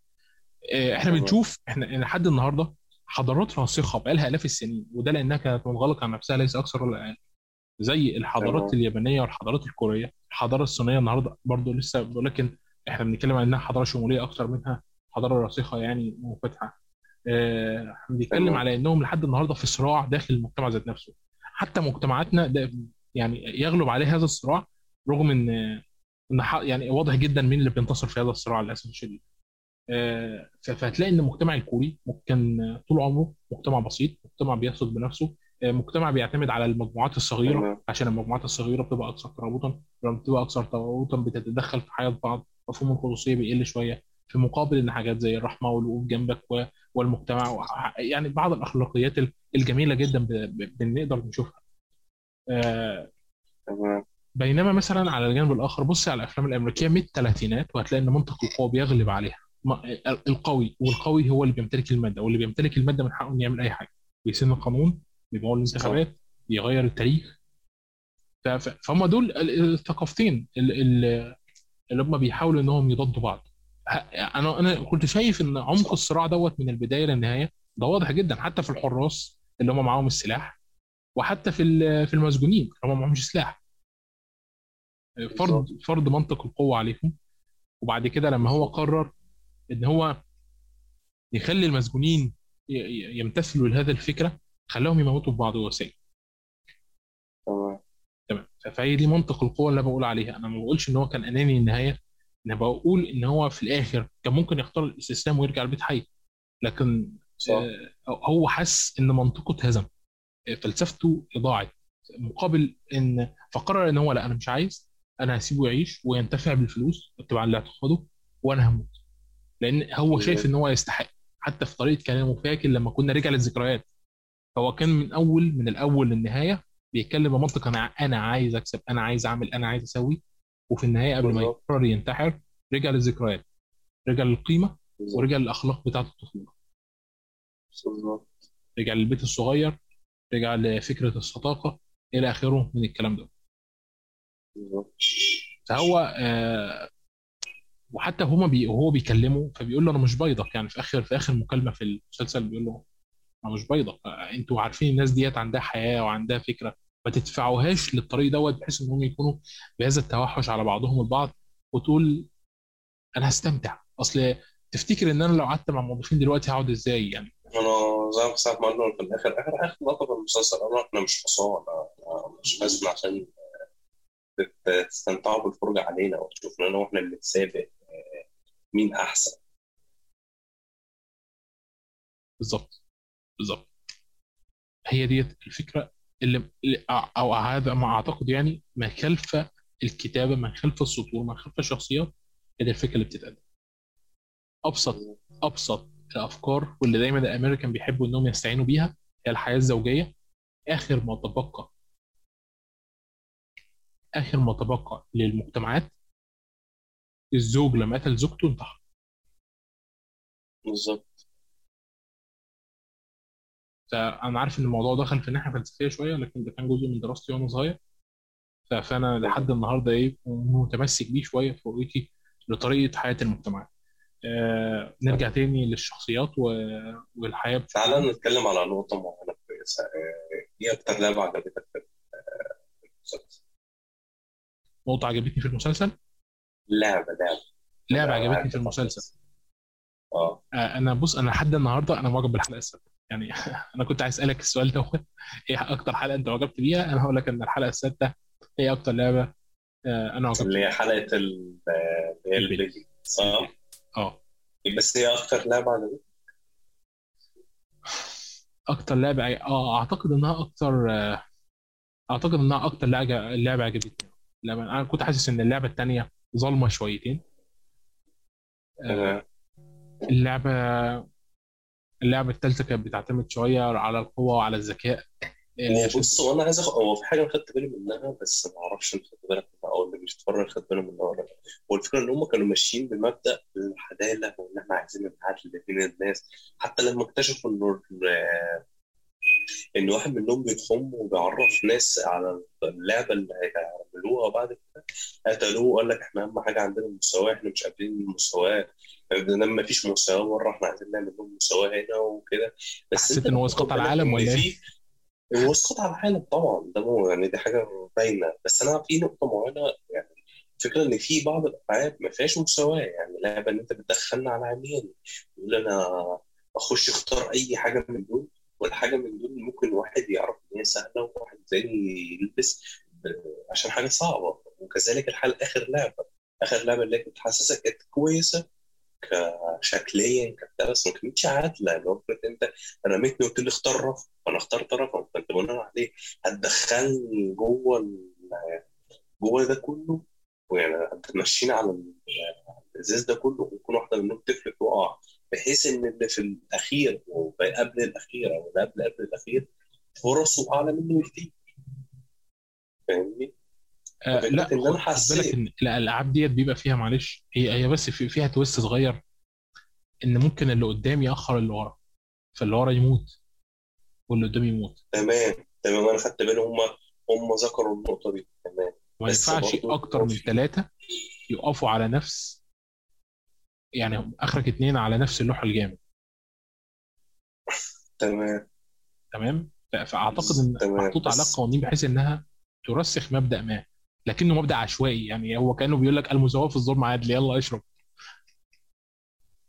آه، إحنا بنشوف إحنا لحد النهارده حضارات راسخة بقالها آلاف السنين وده لأنها كانت منغلقة على نفسها ليس أكثر ولا أقل. زي الحضارات اليابانية والحضارات الكورية. الحضارة الصينية النهارده برضو لسه ولكن إحنا بنتكلم عن إنها حضارة شمولية أكثر منها. حضاره راسخه يعني منفتحه آه، إحنا بنتكلم على إنهم لحد النهارده في صراع داخل المجتمع ذات نفسه. حتى مجتمعاتنا ده يعني يغلب عليه هذا الصراع رغم إن إن يعني واضح جدا مين اللي بينتصر في هذا الصراع للأسف الشديد. آه، فهتلاقي إن المجتمع الكوري كان طول عمره مجتمع بسيط مجتمع بيثق بنفسه آه، مجتمع بيعتمد على المجموعات الصغيرة عشان المجموعات الصغيرة بتبقى أكثر ترابطا لما بتبقى أكثر ترابطا بتتدخل في حياة بعض مفهوم الخصوصية بيقل شوية. في مقابل إن حاجات زي الرحمة والوقوف جنبك والمجتمع يعني بعض الأخلاقيات ال- الجميلة جدا بنقدر نشوفها. آه، بينما مثلا على الجانب الآخر بص على الأفلام الأمريكية من الثلاثينات وهتلاقي إن منطق القوة بيغلب عليها. القوي والقوي هو اللي بيمتلك المادة واللي بيمتلك المادة من حقه انه يعمل أي حاجة. بيسن القانون بيمول الانتخابات بيغير التاريخ. فهم دول ال- الثقافتين ال- ال- اللي هم بيحاولوا إنهم يضادوا بعض. أنا أنا كنت شايف إن عمق الصراع دوت من البداية للنهاية ده واضح جدا حتى في الحراس اللي هم معاهم السلاح وحتى في ال- في المسجونين اللي هم معهمش سلاح. فرض فرض منطق القوة عليهم وبعد كده لما هو قرر إن هو يخلي المسجونين يمتثلوا لهذا الفكرة خلاهم يموتوا ببعض وسائل. تمام. تمام. فهي دي منطق القوة اللي بقول عليها. أنا ما بقولش إن هو كان أناني النهايه أنا بقول إن هو في الآخر كان ممكن يختار الاستسلام ويرجع البيت حي. لكن صح. آه، هو حس إن منطقه اتهزم. آه، فلسفته ضاعت مقابل إن فقرر إن هو لأ أنا مش عايز. أنا هسيبه يعيش وينتفع بالفلوس واتباعا لاعتقاده وأنا هموت. لأن هو شايف إن هو يستحق. حتى في طريقة كلامه فاكر لما كنا رجع للذكريات. هو كان من أول من الأول للنهاية بيتكلم بمنطق أنا أنا عايز أكسب أنا عايز أعمل أنا عايز أسوي. وفي النهاية قبل ما. يقرر ينتحر رجع للذكريات. رجع للقيمة ورجع للأخلاق بتاعة الطفولة. رجع للبيت الصغير رجع لفكرة الصداقة إلى آخره من الكلام ده. فهو آه وحتى هما بي وهو بيكلمه فبيقول له أنا مش بيضك. يعني في آخر في آخر مكالمة في المسلسل بيقول له أنا مش بيضك. آه، أنتوا عارفين الناس ديت عندها حياة وعندها فكرة. ما تدفعوهاش للطريق دوت بحيث انهم يكونوا بهذا التوحش على بعضهم البعض وتقول أنا هستمتع. أصل تفتكر إن أنا لو قعدت مع الموظفين دلوقتي هقعد إزاي يعني؟ أنا زي ما ساعة ما قلنا في الآخر آخر آخر لقطة في المسلسل قالوا إحنا مش حصان أنا مش لازم عشان تت- تستمتعوا بالفرجة علينا وتشوفوا لنا وإحنا بنتسابق آه، مين أحسن. بالظبط بالظبط. هي ديت الفكرة اللي أو هذا ما أعتقد يعني ما خلف الكتابة ما خلف السطور ما خلف الشخصيات هي الفكرة اللي بتتقدم. أبسط أبسط الافكار واللي دايما الأمريكان بيحبوا إنهم يستعينوا بيها هي الحياة الزوجية. آخر ما تبقى آخر ما تبقى للمجتمعات الزوج لما قتل زوجته انتحر. بالظبط. فانا عارف إن الموضوع دخل في ناحية فلسفية شوية لكن ده كان جزء من دراستي وأنا صغير. فأنا لحد النهارده إيه متمسك بيه شوية في رؤيتي لطريقة حياة المجتمعات آه نرجع تاني للشخصيات و... والحياة عام. تعالى نتكلم على نقطة معينة كويسة. آه، إيه أكتر لعبة عجبتك في آه، في المسلسل؟ نقطة عجبتني في المسلسل؟ لعبة لعبة. لعبة عجبتني في. المسلسل. آه. آه أنا بص أنا لحد النهارده أنا معجب بالحلقة السادسه يعني أنا كنت عايز أسألك السؤال ده. إيه أكتر حلقة أنت معجبت بيها؟ أنا هقول لك إن الحلقة السادسة هي أكتر لعبة آه أنا عجبت اللي هي حلقة ال- اللي هي البيلي. البيلي صح؟ آه. بس هي أكتر لعبة عجبتك؟ أكتر لعبة آه أعتقد إنها أكتر آه، أعتقد إنها أكتر لعبه لعبة عجبتني. لما أنا كنت حاسس إن اللعبة الثانية ظالمة شويتين. آه، اللعبة اللعبة الثالثه كانت بتعتمد شوية على القوة وعلى الذكاء. هي هو بص هو أنا عايز أخ... هو في حاجة أنا خدت بالي منها بس ما أعرفش انت خدت بالك منها أو اللي بيتفرج خد باله منها ولا لأ. هو الفكرة إن هم كانوا ماشيين بمبدأ العداله وإن إحنا عايزين العدل بين الناس. حتى لما اكتشفوا إنه ال- إن واحد منهم بيخم وبيعرف ناس على اللعبة اللي هيعملوها بعد كده قتلوه وقال لك إحنا أهم حاجة عندنا المساواة إحنا مش قابلين المساواة. لما ما فيش مساواة بره إحنا عايزين نعمل لهم مساواة هنا وكده. بس حسيت لما اسقاط على العالم ولا؟ في هو اسقاط على العالم طبعا ده مو يعني دي حاجة باينة. بس أنا في نقطة معينة يعني الفكرة إن في بعض الألعاب ما فيهاش مساواة يعني لعبة إن أنت بتدخلنا على عميان يقول أنا أخش أختار أي حاجة من دول والحاجة من دول ممكن واحد يعرف إن هي سهلة وواحد تاني يلبس عشان حاجة صعبة. وكذلك الحال آخر لعبة. آخر لعبة اللي كنت حاسسها كانت كويسة كشكليا كبتاع بس ما كانتش عادله اللي هو فكرة أنت رميتني وقلت لي اختار طرف فانا اخترت طرف فانت بناء عليه هتدخلني جوه جوه ده كله. ويعني هتمشينا على ال- الإزاز ده كله ويكون واحدة منهم تفلت وقع بحيث إن اللي في الأخير وقبل الأخير أو اللي قبل قبل الأخير فرصه أعلى منه بكتير. فاهمني؟ آه لا خد خد حسيت- بالك ان الألعاب ديت بيبقى فيها معلش هي هي بس في فيها تويست صغير إن ممكن اللي قدام يأخر اللي ورا فاللي ورا يموت واللي قدام يموت. تمام تمام أنا خدت بالي هم هم ذكروا النقطة دي. تمام. بس ينفعش أكتر من ثلاثة يقفوا على نفس يعني آخرك اتنين على نفس اللوحه الجامد. تمام. تمام؟ فأعتقد إن محطوط على قوانين بحيث إنها ترسخ مبدأ ما. لكنه مبدأ عشوائي. يعني هو كأنه بيقول لك المساواه في الظلم عادل. يلا اشرب.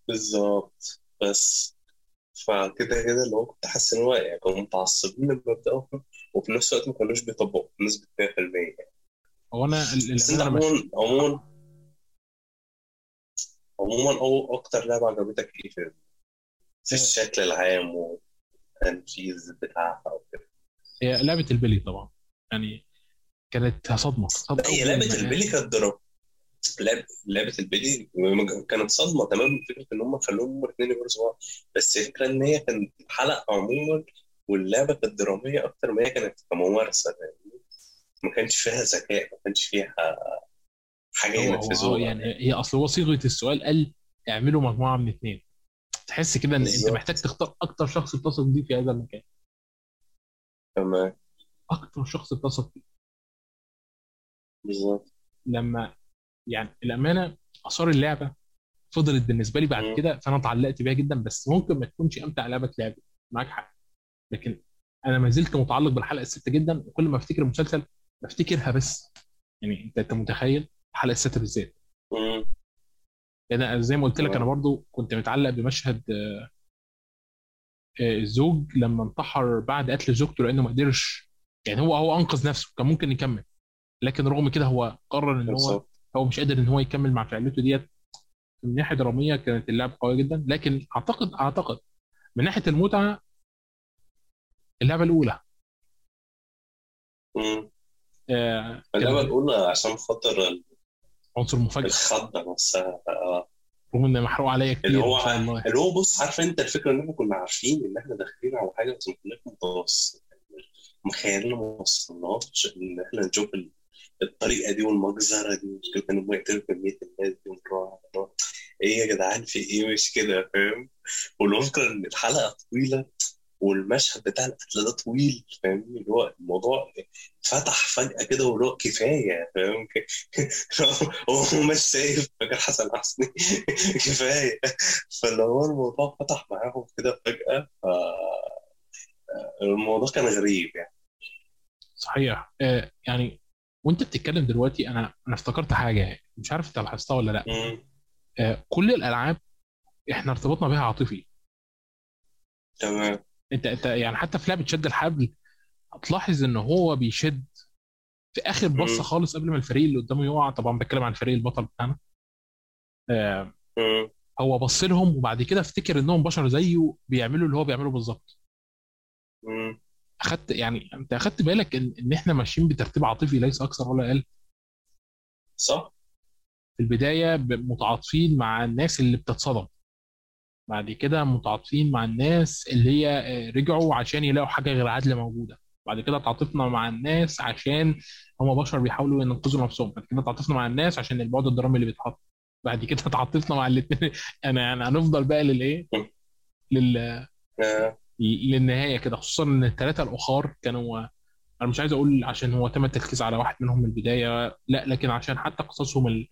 بالظبط. بس فكده كده اللي هو كنت حاسس إن هو يعني كانوا متعصبين لمبدأهم وفي نفس الوقت ما كانوش بيطبقوا بنسبة 100% يعني. هو أنا بس انت عموما عموما عموما أو أكتر لعبة عجبتك إيه في في الشكل العام والتنفيذ بتاعها وكده؟ هي لعبة البلي طبعا. يعني كانت صدمة صدمة هي لعبة ما- البيلي كانت ضرب لعبة البيلي كانت صدمة تمام فكرة إن هم خلوهم هم الاثنين يبرزوا بعض بس الفكرة إن هي كانت حلقة عموما واللعبة كانت درامية أكتر ما هي كانت كممارسة ما كانش فيها ذكاء ما كانش فيها حاجة ينفذوها. يعني هي أصل هو صيغة السؤال قال اعملوا مجموعة من اثنين تحس كده إن أنت محتاج تختار أكتر شخص بتثق بيه في هذا المكان. تمام. أكتر شخص بتثق فيه بالظبط. لما يعني الأمانة آثار اللعبة فضلت بالنسبة لي بعد. كده فأنا اتعلقت بيها جدا بس ممكن ما تكونش أمتع لعبة لعبة. معاك حق. لكن أنا ما زلت متعلق بالحلقة السادسه جدا وكل ما أفتكر المسلسل بفتكرها بس. يعني أنت أنت متخيل الحلقة السادسه بالذات؟ أنا زي ما قلت لك أنا برضو كنت متعلق بمشهد آه، الزوج لما انتحر بعد قتل زوجته لأنه ما قدرش. يعني هو هو أنقذ نفسه كان ممكن يكمل. لكن رغم كده هو قرر إن هو بالظبط. هو مش قادر إن هو يكمل مع فعلته ديت من ناحية درامية كانت اللعبه قوية جدا. لكن أعتقد أعتقد من ناحية المتعة اللعبة الأولى. مم. آه اللعبة الأولى عشان خاطر عنصر مفاجأة. الخضة نفسها. آه. رغم إن محروق عليا اللي كتير هو شاء الله. اللي هو بص عارف أنت الفكرة إن إحنا كنا عارفين إن إحنا داخلين على حاجة بس ما كناش متوسط مخيلنا ما وصلناش إن إحنا نشوف الطريقة دي والمجزره دي وكيف كانوا يقتلوا كميه الناس دي. إيه يا جدعان في إيه؟ مش كده فاهم؟ والفكرة إن الحلقة طويلة والمشهد بتاع القتل ده طويل فاهمني اللي هو الموضوع فتح فجأة كده واللي كفاية فاهم؟ هو مش شايف فاكر حسن حسني. كفاية. فاللي هو الموضوع فتح معاهم كده فجأة فالموضوع كان غريب يعني. صحيح. آه يعني وانت بتتكلم دلوقتي أنا أنا افتكرت حاجة مش عارف انت لاحظتها ولا لا. آه كل الألعاب إحنا ارتبطنا بيها عاطفي تمام انت انت يعني حتى في لعبة شد الحبل هتلاحظ ان هو بيشد في آخر بصة. خالص قبل ما الفريق اللي قدامه يقع طبعا بتكلم عن الفريق البطل بتاعنا آه. هو بص لهم وبعد كده افتكر انهم بشر زيه بيعملوا اللي هو بيعمله بالظبط. اخدت يعني أنت أخدت بالك ان إن إحنا ماشيين بترتيب عاطفي ليس أكثر ولا أقل؟ صح. في البداية متعاطفين مع الناس اللي بتتصدم. بعد كده متعاطفين مع الناس اللي هي آه، رجعوا عشان يلاقوا حاجة غير عادله موجودة. بعد كده تعاطفنا مع الناس عشان هم بشر بيحاولوا ينقذوا نفسهم. بعد كده تعاطفنا مع الناس عشان البعد الدرامي اللي بيتحط. بعد كده تعاطفنا مع الاثنين أنا يعني هنفضل بقى للإيه. لل... للنهاية كده خصوصا إن الثلاثه الأخر كانوا أنا مش عايز أقول عشان هو تم التركيز على واحد منهم من البداية لا لكن عشان حتى قصصهم.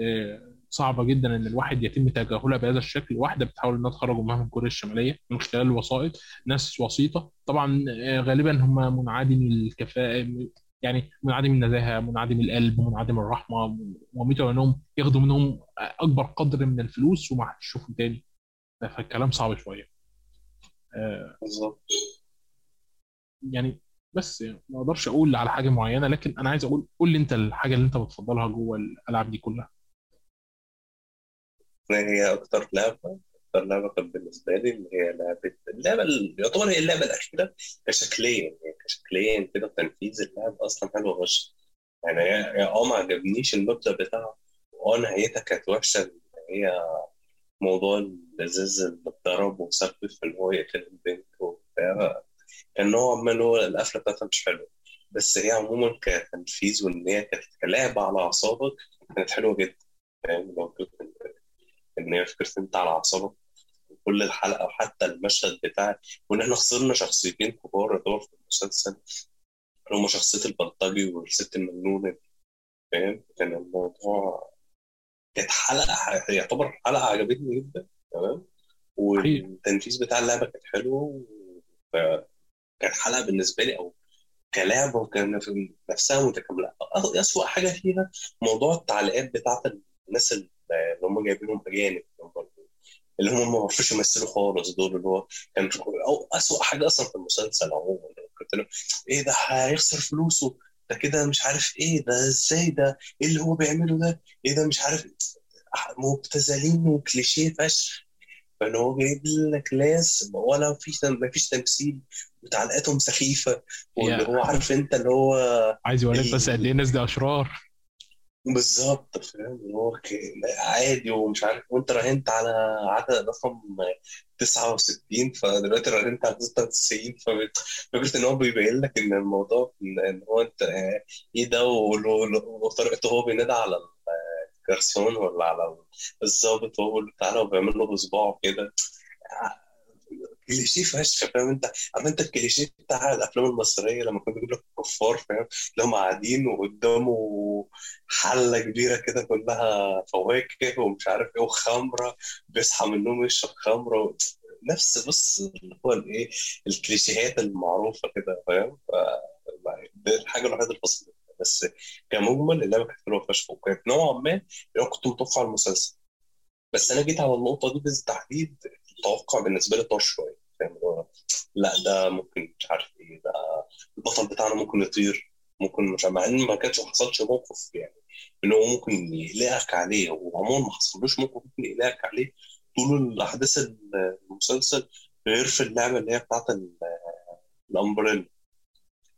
آه، صعبة جدا إن الواحد يتم تجاهلها بهذا الشكل. واحدة بتحاول إنها تخرج امها من كوريا الشمالية من خلال الوسائط ناس وسيطة. طبعا آه، غالبا هم منعدمي الكفاءة يعني منعدم النزاهة منعدم القلب منعدم الرحمة وميتوا انهم ياخدوا منهم أكبر قدر من الفلوس وما حدش يشوفهم تاني. فالكلام صعب شوية. بالظبط. يعني بس يعني ما أقدرش أقول على حاجة معينة لكن أنا عايز أقول قول لي أنت الحاجة اللي أنت بتفضلها جوه الألعاب دي كلها. هي أكتر لعبة أكتر لعبة كانت بالنسبة لي اللي هي لعبة اللعبة اللي يعتبر هي اللعبة الأخيرة كشكليا. يعني كشكليا كده تنفيذ اللعب أصلا حلو فشخ. يعني هي آه ما عجبنيش المبدأ بتاعها وآه نهايتها كانت وحشة. إن هي موضوع الإزاز اللي اتضرب وسبب في إن هو يقتل البنت وبتاع. كان نوعا ما اللي هو القفلة بتاعتها مش حلوة. بس هي عموما كتنفيذ وإن هي كانت كلعبة على أعصابك كانت حلوة جدا. فاهم؟ لو ان هي فكرة أنت على أعصابك كل الحلقة وحتى المشهد بتاع وإن إحنا خسرنا شخصيتين كبار يعتبر في المسلسل. اللي هما شخصية البلطجي والست المجنونة فاهم؟ كان الموضوع كانت حلقه يعتبر حلقة عجبتني جدا. تمام؟ والتنفيذ بتاع اللعبة كان حلو كانت حلقة بالنسبة لي أو كلعبة وكان في نفسها متكاملة. أسوأ حاجة فيها موضوع التعليقات بتاعت الناس اللي هم جايبينهم أجانب اللي هم ما عرفوش يمثلوا خالص دول اللي هو كان أو اسوء حاجة أصلا في المسلسل عموما. كنت له إيه ده هيخسر فلوسه؟ ده كده مش عارف إيه ده إزاي ده؟ إيه اللي هو بيعمله ده؟ إيه ده مش عارف مبتذلين وكليشيه فشخ. فإن هو جايب لك ناس ولا في ما فيش تمثيل وتعليقاتهم سخيفة واللي. هو عارف أنت اللي هو عايز يوريك بس قد إيه الناس دي أشرار. بالظبط فاهم؟ هو ك- عادي ومش عارف وأنت راهنت على عدد رقم 69 فدلوقتي راهنت على 96 ففكرة إن هو بيبين لك إن الموضوع ان هو أنت آه، إيه ده وطريقته هو بينادى على الجرسون ولا على الضابط وهو له تعالى وبيعمل له بصباعه كده كليشيه فشخ فاهم انت عارف انت الكليشيه بتاع الأفلام المصرية لما كانوا بيجيب لك الكفار فاهم اللي هم قاعدين وقدامه حلة كبيرة كده كلها فواكه ومش عارف إيه وخمرة بيصحى من النوم يشرب خمرة. نفس بص اللي هو الايه الكليشيهات المعروفة كده فاهم. دي الحاجة الوحيدة اللي فصلت بس كمجمل اللعبه كانت حلوة فشخ وكانت نوعا ما أنا كنت متوقع المسلسل. بس أنا جيت على النقطة دي بالتحديد التوقع بالنسبة لي طار شوية فاهم؟ لا ده ممكن مش عارف إيه ده البطل بتاعنا ممكن يطير ممكن مش مع إن ما كانش ما حصلش موقف يعني إن هو ممكن يقلقك عليه وعموما ما حصلوش موقف ممكن يقلقك عليه طول الأحداث المسلسل غير في اللعبة اللي هي بتاعت ال- الأمبريلا.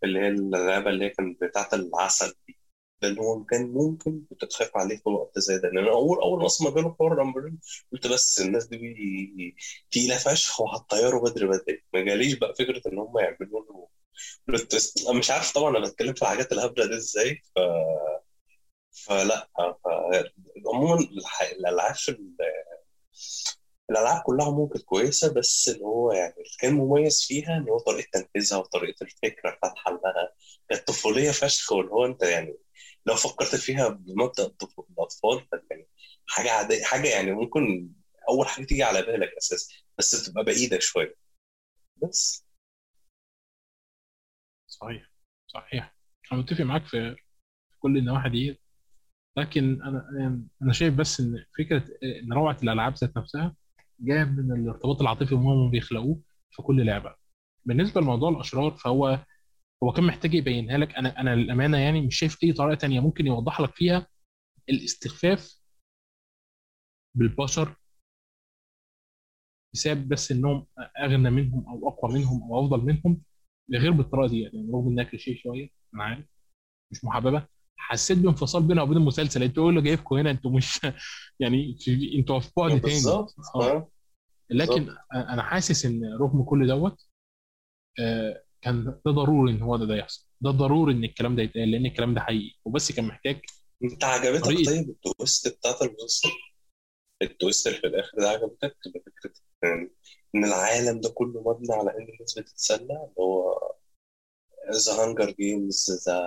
اللي هي اللعبه اللي هي كانت بتاعت العسل دي ده اللي هو كان ممكن كنت تخاف عليه في وقت زي ده لأن اول أول ما ما جاله حوار الامبريلا قلت بس الناس دي تقيلة فشخ وهتطيروا بدري بدري ما جاليش بقى فكرة إن هم يعملوا له مش عارف طبعا أنا بتكلم في الحاجات الهبله دي إزاي ف... فلا ف... عموما. الالعاب في. الألعاب كلها ممكن كويسة بس اللي هو يعني اللي كان مميز فيها إن هو طريقة تنفيذها وطريقة الفكرة بتاعت حلها. كانت طفوليه فشخ واللي هو أنت يعني لو فكرت فيها بمبدأ الطفو- الأطفال يعني حاجة عادية حاجة يعني ممكن أول حاجة تيجي على بالك أساسا بس بتبقى بعيدة شوية. بس. صحيح صحيح. أنا متفق معاك في كل النواحي دي لكن أنا أنا أنا شايف بس إن فكرة إن روعة الألعاب ذات نفسها جاية من الارتباط العاطفي اللي هم بيخلقوه في كل لعبة. بالنسبة لموضوع الأشرار فهو هو كان محتاج يبينها لك. أنا أنا للأمانة يعني مش شايف أي طريقة تانية ممكن يوضح لك فيها الاستخفاف بالبشر بسبب بس إنهم أغنى منهم أو أقوى منهم أو أفضل منهم غير بالطريقة دي يعني رغم إنها كليشيه شوية أنا عارف مش محببة حسيت بانفصال بينها وبين المسلسل. أنتوا إيه اللي جايبكم هنا أنتوا مش يعني أنتوا في بعد تاني. بالظبط. آه. آه. لكن بالظبط. أنا حاسس إن رغم كل دوت آه، كان ده ضروري إن هو ده, ده يحصل. ده ضروري إن الكلام ده يتقال لأن الكلام ده حقيقي. وبس كان محتاج انت عجبتك طريقة طيب ال twist بتاعت المسلسل؟ ال twist اللي في الآخر ده عجبتك؟ فكرة يعني إن العالم ده كله مبني على إن الناس بتتسلى اللي هو The Hunger Games The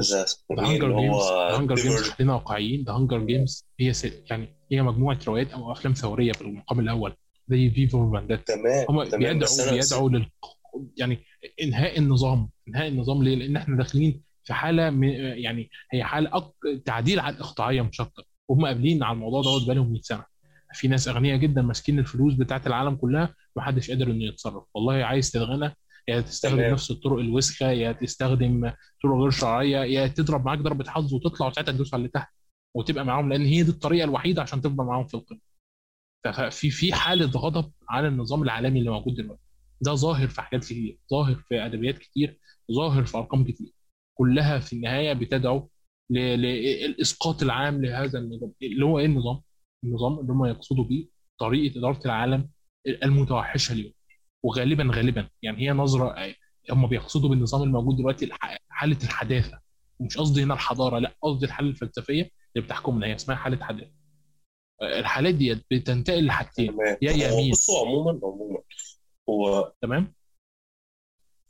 The Hunger Games Hunger Games خلينا واقعيين The Hunger Games هي س... يعني هي مجموعة روايات أو أفلام ثورية في المقام الأول زي V for Vendetta تمام هم تمام بيدعوا بيدعوا لل يعني إنهاء النظام إنهاء النظام ليه؟ لأن إحنا داخلين في حالة م... يعني هي حالة أك... تعديل على الإقطاعية مش أكتر وهم قابلين على الموضوع دوت بقالهم 100 سنة. في ناس أغنياء جدا ماسكين الفلوس بتاعت العالم كلها ومحدش قادر إنه يتصرف. ولو عايز تتغنى يا تستخدم تمام. نفس الطرق الوسخة يا تستخدم طرق غير شرعية يا تضرب معاك ضربة حظ وتطلع وساعتها تدوس على اللي تحت وتبقى معاهم لأن هي دي الطريقة الوحيدة عشان تفضل معاهم في القمه ففي في حالة غضب على النظام العالمي اللي موجود دلوقتي. ده ظاهر في حاجات كتير ظاهر في أدبيات كتير ظاهر في أرقام كتير. كلها في النهاية بتدعو للاسقاط العام لهذا النظام. اللي هو إيه النظام؟ النظام اللي هم يقصدوا بيه طريقة إدارة العالم المتوحشة اليوم. وغالبا غالبا يعني هي نظرة هم بيقصدوا بالنظام الموجود دلوقتي حالة الحداثة. ومش قصدي هنا الحضارة لا قصدي الحالة الفلسفية اللي بتحكمنا. هي اسمها حالة حداثة. الحالات دي بتنتقل لحاجتين يا يمين. بصوا عموما عموما هو تمام؟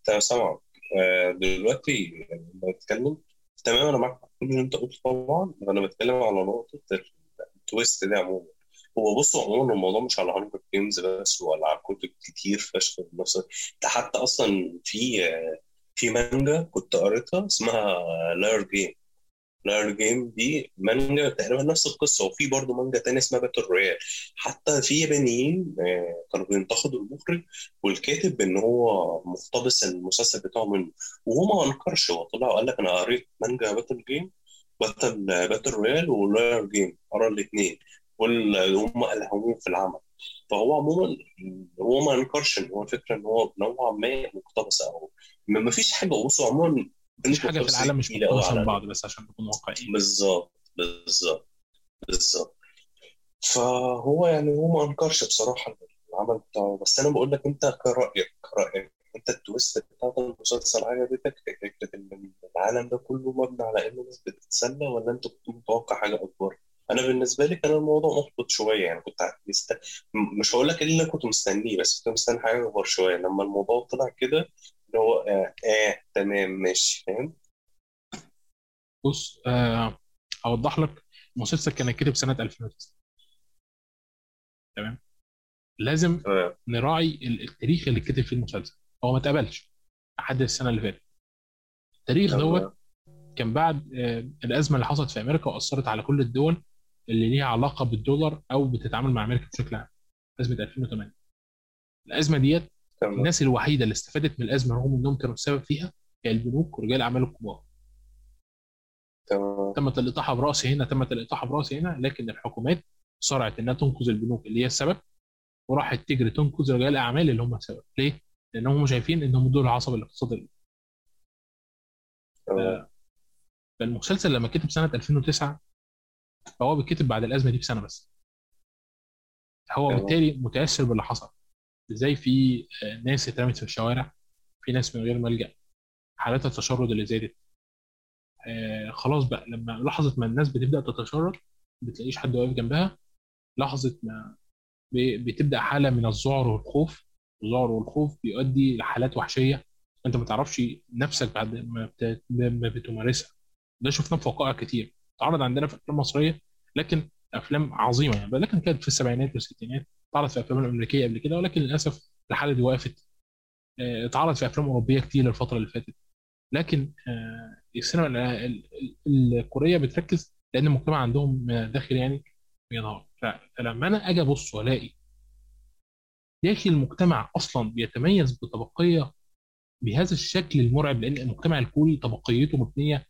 تمام سامعك. آه، دلوقتي لما بتكلم تمام أنا معاك كل اللي أنت قلته طبعا أنا بتكلم على نقطة ال twist دي عموما. هو بصوا عموما الموضوع مش على Hunger Games بس ولا على كتب كتير فشخ بنفس ده حتى أصلا في في مانجا كنت قريتها اسمها Liar Game Liar Game دي مانجا تقريبا نفس القصة وفي برضه مانجا تانية اسمها Battle Royale حتى في يابانيين آه، كانوا بينتقدوا المخرج والكاتب إن هو مقتبس المسلسل بتاعه منه. وهو ما أنكرش هو طلع وقال لك أنا قريت مانجا Battle Game Battle Battle Royale و Liar Game قرأ الاثنين وهم الهموه في العمل. فهو عموما هو ما انكرش إن هو الفكرة إن هو نوعا ما مقتبسة أو ما فيش حاجة بصوا عموما مفيش حاجة في العالم مش مقتبسة من بعض بس عشان نكون واقعيين. بالظبط بالظبط بالظبط. فهو يعني هو ما أنكرش بصراحة العمل بتاعه. بس أنا بقول لك أنت كرأيك كرأيك أنت التويست بتاعت المسلسل عجبتك؟ فكرة إن العالم ده كله مبني على إنه الناس بتتسلى ولا أنت كنت متوقع حاجة أكبر؟ أنا بالنسبة لي كان الموضوع محبط شوية يعني كنت مست... مش هقول لك اللي أنا كنت مستنيه بس كنت مستني حاجة أكبر شوية. لما الموضوع طلع كده اللي هو آه, آه تمام ماشي فاهم؟ بص آه أوضح لك المسلسل كان كتب سنة 2009 تمام؟ لازم آه. نراعي ال- التاريخ اللي كتب فيه المسلسل. هو ما اتقبلش لحد السنة اللي فاتت. التاريخ دوت كان بعد آه، الأزمة اللي حصلت في أمريكا وأثرت على كل الدول اللي ليها علاقة بالدولار أو بتتعامل مع أمريكا بشكل عام. أزمة 2008 الأزمة ديت الناس الوحيدة اللي استفادت من الأزمة رغم إنهم كانوا السبب فيها هي البنوك ورجال الاعمال الكبار. تمام. تمت الإطاحة برأس هنا تمت الإطاحة برأس هنا لكن الحكومات صرعت إنها تنقذ البنوك اللي هي السبب وراحت تجري تنقذ رجال الاعمال اللي هم السبب. ليه؟ لأنهم شايفين إنهم دول العصب الاقتصادي. تمام. فالمسلسل لما كتب سنة 2009 فهو بيتكتب بعد الأزمة دي بسنة بس. هو. بالتالي متأثر باللي حصل. إزاي في ناس اترمت في الشوارع في ناس من غير ملجأ. حالات التشرد اللي زادت. آه خلاص بقى لما لحظة ما الناس بتبدأ تتشرد ما بتلاقيش حد واقف جنبها. لحظة ما بتبدأ حالة من الذعر والخوف. الذعر والخوف بيؤدي لحالات وحشية. أنت ما تعرفش نفسك بعد ما بتمارسها. ده شفناه في وقائع كتير. اتعرض عندنا في افلام مصريه لكن أفلام عظيمة يعني لكن كانت في السبعينات والستينات اتعرض في أفلام الأمريكية قبل كده ولكن للأسف الحاله دي وقفت آه، اتعرض في أفلام أوروبية كتير الفترة اللي فاتت. لكن آه، السينما ال- ال- ال- الكورية بتركز لأن المجتمع عندهم من الداخل يعني بينهار. فلما أنا أجي أبص وألاقي داخل المجتمع أصلا بيتميز بطبقية بهذا الشكل المرعب لأن المجتمع الكوري طبقيته مبنية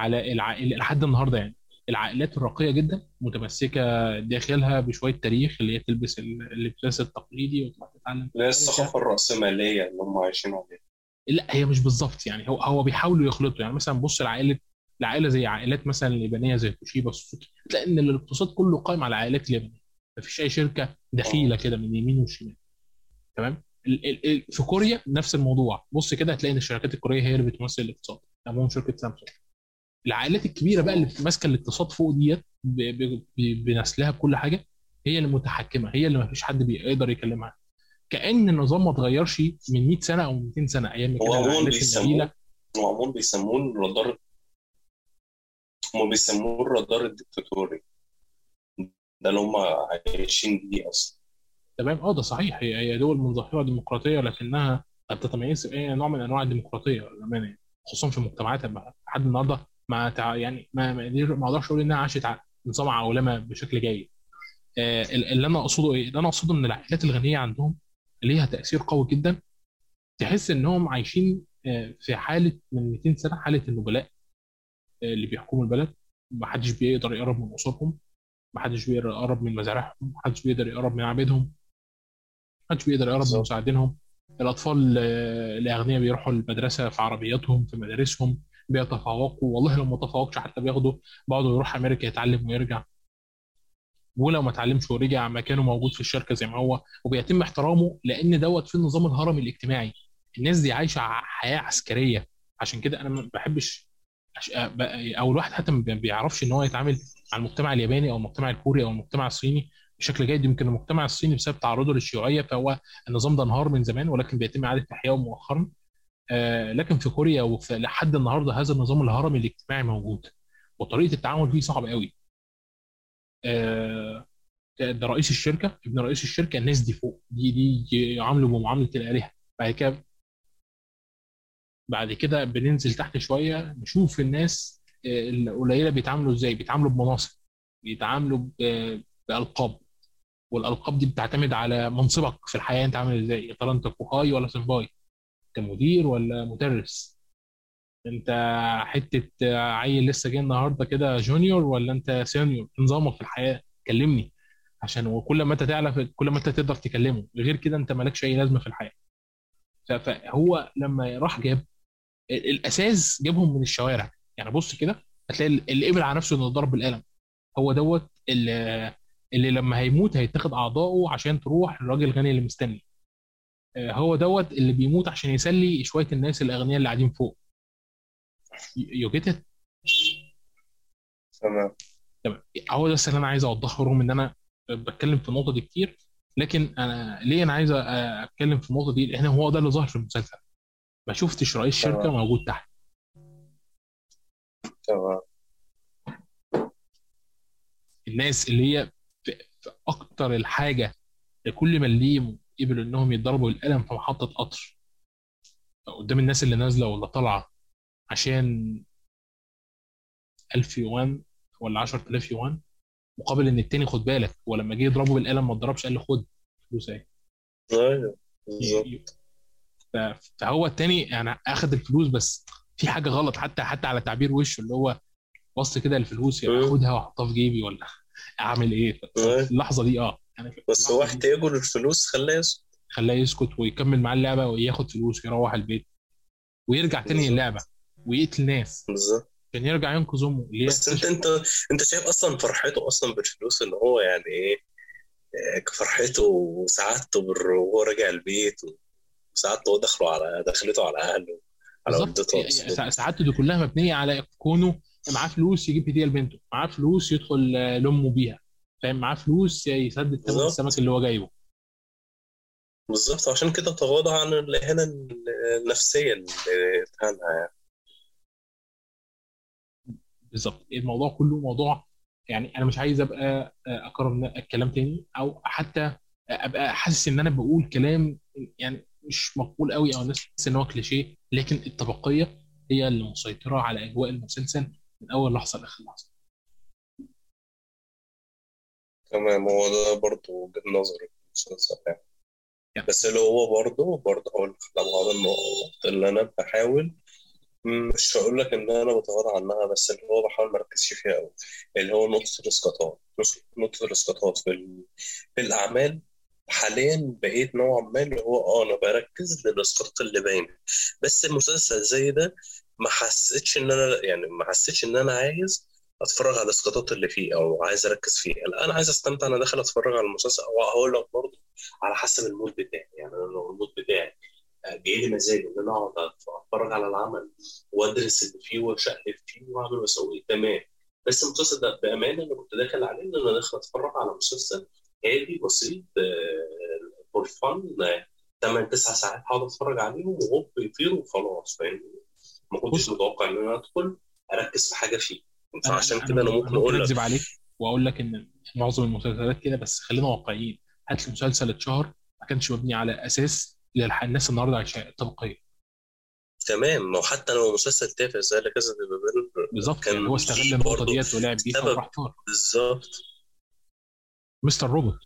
على العائله لحد النهارده يعني. العائلات الراقيه جدا متمسكة داخلها بشوية تاريخ اللي هي تلبس ال- اللباس التقليدي وتروح تتعلم. اللي هي. الثقافة الرأسمالية اللي هم عايشين عليها لا هي مش بالظبط يعني. هو هو بيحاولوا يخلطوا يعني. مثلا بص لعائله لعائله زي عائلات مثلا اليابانيه زي توشيبا سوزوكي تلاقي إن الاقتصاد كله قائم على العائلات اليابانيه مفيش أي شركة دخيلة كده من اليمين والشمال تمام؟ ال- ال- ال- في كوريا نفس الموضوع. بص كده هتلاقي إن الشركات الكورية هي اللي بتمثل الاقتصاد. اهمهم شركة سامسونج. العائلات الكبيرة بقى اللي ماسكة الاقتصاد فوق ديت بنسلها بكل حاجة هي اللي متحكمة هي اللي ما فيش حد بيقدر يكلمها. كأن النظام ما اتغيرش من 100 سنة أو 200 سنة أيام ما هو كان العائلات النبيله عموما بيسموه الرادار هم بيسموه الرادار الدكتاتوري ده اللي هم عايشين بيه أصلا. تمام؟ آه ده صحيح. هي هي دول من ظاهره ديمقراطية لكنها قد تتميز بأي نوع من أنواع الديمقراطية للأمانة خصوصا في مجتمعاتها لحد النهارده ما تع... يعني ما ما قدر- ما أقدرش أقول انها عاشت نظام عولمة بشكل جيد. آه ال- اللي أنا اقصده إيه؟ اللي أنا اقصده ان العائلات الغنية عندهم ليها تأثير قوي جدا. تحس انهم عايشين آه في حالة من 200 سنة حالة النبلاء آه اللي بيحكموا البلد. ما حدش بيقدر يقرب من قصورهم ما حدش بيقدر يقرب من مزارعهم. ما حدش بيقدر يقرب من عبيدهم. محدش بيقدر يقرب من. مساعدينهم. الأطفال آه، الأغنياء بيروحوا المدرسة في عربياتهم في مدارسهم. بيتفوقوا. والله لو ما تفوقش حتى بياخدوا بعضه يروح أمريكا يتعلم ويرجع. ولو ما اتعلمش ورجع مكانه موجود في الشركة زي ما هو وبيتم احترامه لأن دوت في النظام الهرمي الاجتماعي. الناس دي عايشة حياة عسكرية. عشان كده أنا ما بحبش أو الواحد حتى ما بيعرفش إن هو يتعامل مع المجتمع الياباني أو المجتمع الكوري أو المجتمع الصيني بشكل جيد. يمكن المجتمع الصيني بسبب تعرضه للشيوعية فهو النظام ده انهار من زمان ولكن بيتم إعادة احيائه مؤخرا. لكن في كوريا لحد النهارده هذا النظام الهرمي الاجتماعي موجود وطريقة التعامل فيه صعبة قوي. آه ده رئيس الشركة ابن رئيس الشركة الناس دي فوق دي دي يعاملوا بمعاملة الآلهة. بعد كده بعد كده بننزل تحت شوية نشوف الناس آه، القليلة بيتعاملوا إزاي؟ بيتعاملوا بمناصب بيتعاملوا بألقاب. والألقاب دي بتعتمد على منصبك في الحياة أنت عامل إزاي؟ يا ترى أنت كوهاي ولا سنباي انت مدير ولا مدرس؟ انت حتة عيل لسه جاي النهارده كده junior ولا انت senior نظامك في الحياة؟ كلمني. عشان وكل ما انت تعرف كل ما انت تقدر تكلمه. غير كده انت مالكش أي لازمة في الحياة. فهو لما راح جاب ال- الأساس جابهم من الشوارع. يعني بص كده هتلاقي ال- اللي قبل على نفسه إنه يتضرب بالقلم هو دوت اللي, اللي لما هيموت هيتاخد أعضائه عشان تروح للراجل الغني اللي مستني. هو دوت اللي بيموت عشان يسلي شوية الناس الأغنياء اللي قاعدين فوق. يو جيت تمام. تمام. هو ده اللي أنا عايز أوضحه رغم إن أنا بتكلم في النقطة دي كتير لكن أنا ليه أنا عايز أتكلم في النقطة دي؟ لأن هو ده اللي ظهر في المسلسل. ما شفتش رئيس شركة تمام. موجود تحت. تمام. الناس اللي هي في, في أكتر الحاجة لكل مليم قبلوا إنهم يتضربوا بالقلم في محطة قطر. قدام الناس اللي نازلة ولا طالعة عشان 1000 يوان ولا 10000 يوان مقابل إن التاني خد بالك هو لما جه يضربه بالقلم ما اتضربش قال له خد فلوس أهي. أيوه بالظبط. فهو التاني يعني أخد الفلوس بس في حاجة غلط حتى حتى على تعبير وشه اللي هو بص كده الفلوس يعني مم. اخدها واحطها في جيبي ولا أعمل إيه؟ أيوة. في اللحظة دي آه. يعني بس هو احتياجه للفلوس خلاه يسكت. خلاه يسكت ويكمل معاه اللعبة وياخد فلوس ويروح البيت ويرجع تاني. اللعبة ويقتل ناس. بالظبط. عشان يرجع ينقذ أمه. بس انت انت أنت شايف أصلا فرحته أصلا بالفلوس إن هو يعني إيه؟ آه، فرحته وسعادته وهو راجع البيت وسعادته وهو دخله على دخلته على أهله على والدته يعني سعادته دي كلها مبنية على كونه معاه فلوس يجيب هدية لبنته معاه فلوس يدخل آه، لأمه بيها. فاهم معاه فلوس يسدد ثمن. السمك اللي هو جايبه. بالظبط عشان كده تغاضى عن الاهانه النفسية اللي اتهانها يعني. بالظبط. الموضوع كله موضوع يعني أنا مش عايز أبقى آه، اكرر الكلام تاني أو حتى أبقى حاسس إن أنا بقول كلام يعني مش مقبول قوي أو الناس تحس إن هو كليشيه. لكن الطبقية هي اللي مسيطرة على أجواء المسلسل من أول لحظة لآخر لحظة. تمام هو ده برضه وجهة نظري في المسلسل يعني. بس اللي هو برضه برضه هقول لك على بعض النقط اللي أنا بحاول مش هقول لك إن أنا بتغاضى عنها بس اللي هو بحاول ما أركزش فيها قوي اللي هو نقطة الإسقاطات. نقطة الإسقاطات في ال... في الأعمال. حاليا بقيت نوعا ما اللي هو آه أنا بركز للاسقاطات اللي باينه بس المسلسل زي ده ما حسيتش إن أنا يعني ما حسيتش إن أنا عايز أتفرج على الاسقاطات اللي فيه أو عايز أركز فيها لا أنا عايز أستمتع أنا داخل أتفرج على المسلسل أو هقول لك برضه على حسب ال mood بتاعي. يعني أنا لو ال mood بتاعي جاي لي مزاج إن أنا أقعد أتفرج على العمل وأدرس اللي فيه وأشقلب فيه وأعمل وأسوي. تمام. بس المسلسل ده بأمانة أنا كنت داخل عليه إن أنا داخل أتفرج على مسلسل هادي بسيط فور فن 8 9 ساعات هقعد أتفرج عليهم وهوب يطير وخلاص فاهمني؟ ما كنتش. متوقع إن أنا أدخل أركز في حاجة فيه. فعشان كده أنا ممكن أقول لك أكذب عليك وأقول لك إن معظم المسلسلات كده بس خلينا واقعيين. هات لي مسلسل اتشهر ما كانش مبني على أساس الناس النهارده عايشاه الطبقيه تمام. ما هو حتى لو مسلسل تافه زي لا كذا بالظبط. كان يعني هو استغل النقطة ديت ولعب بيها. وراح بالظبط. Mr. Robot.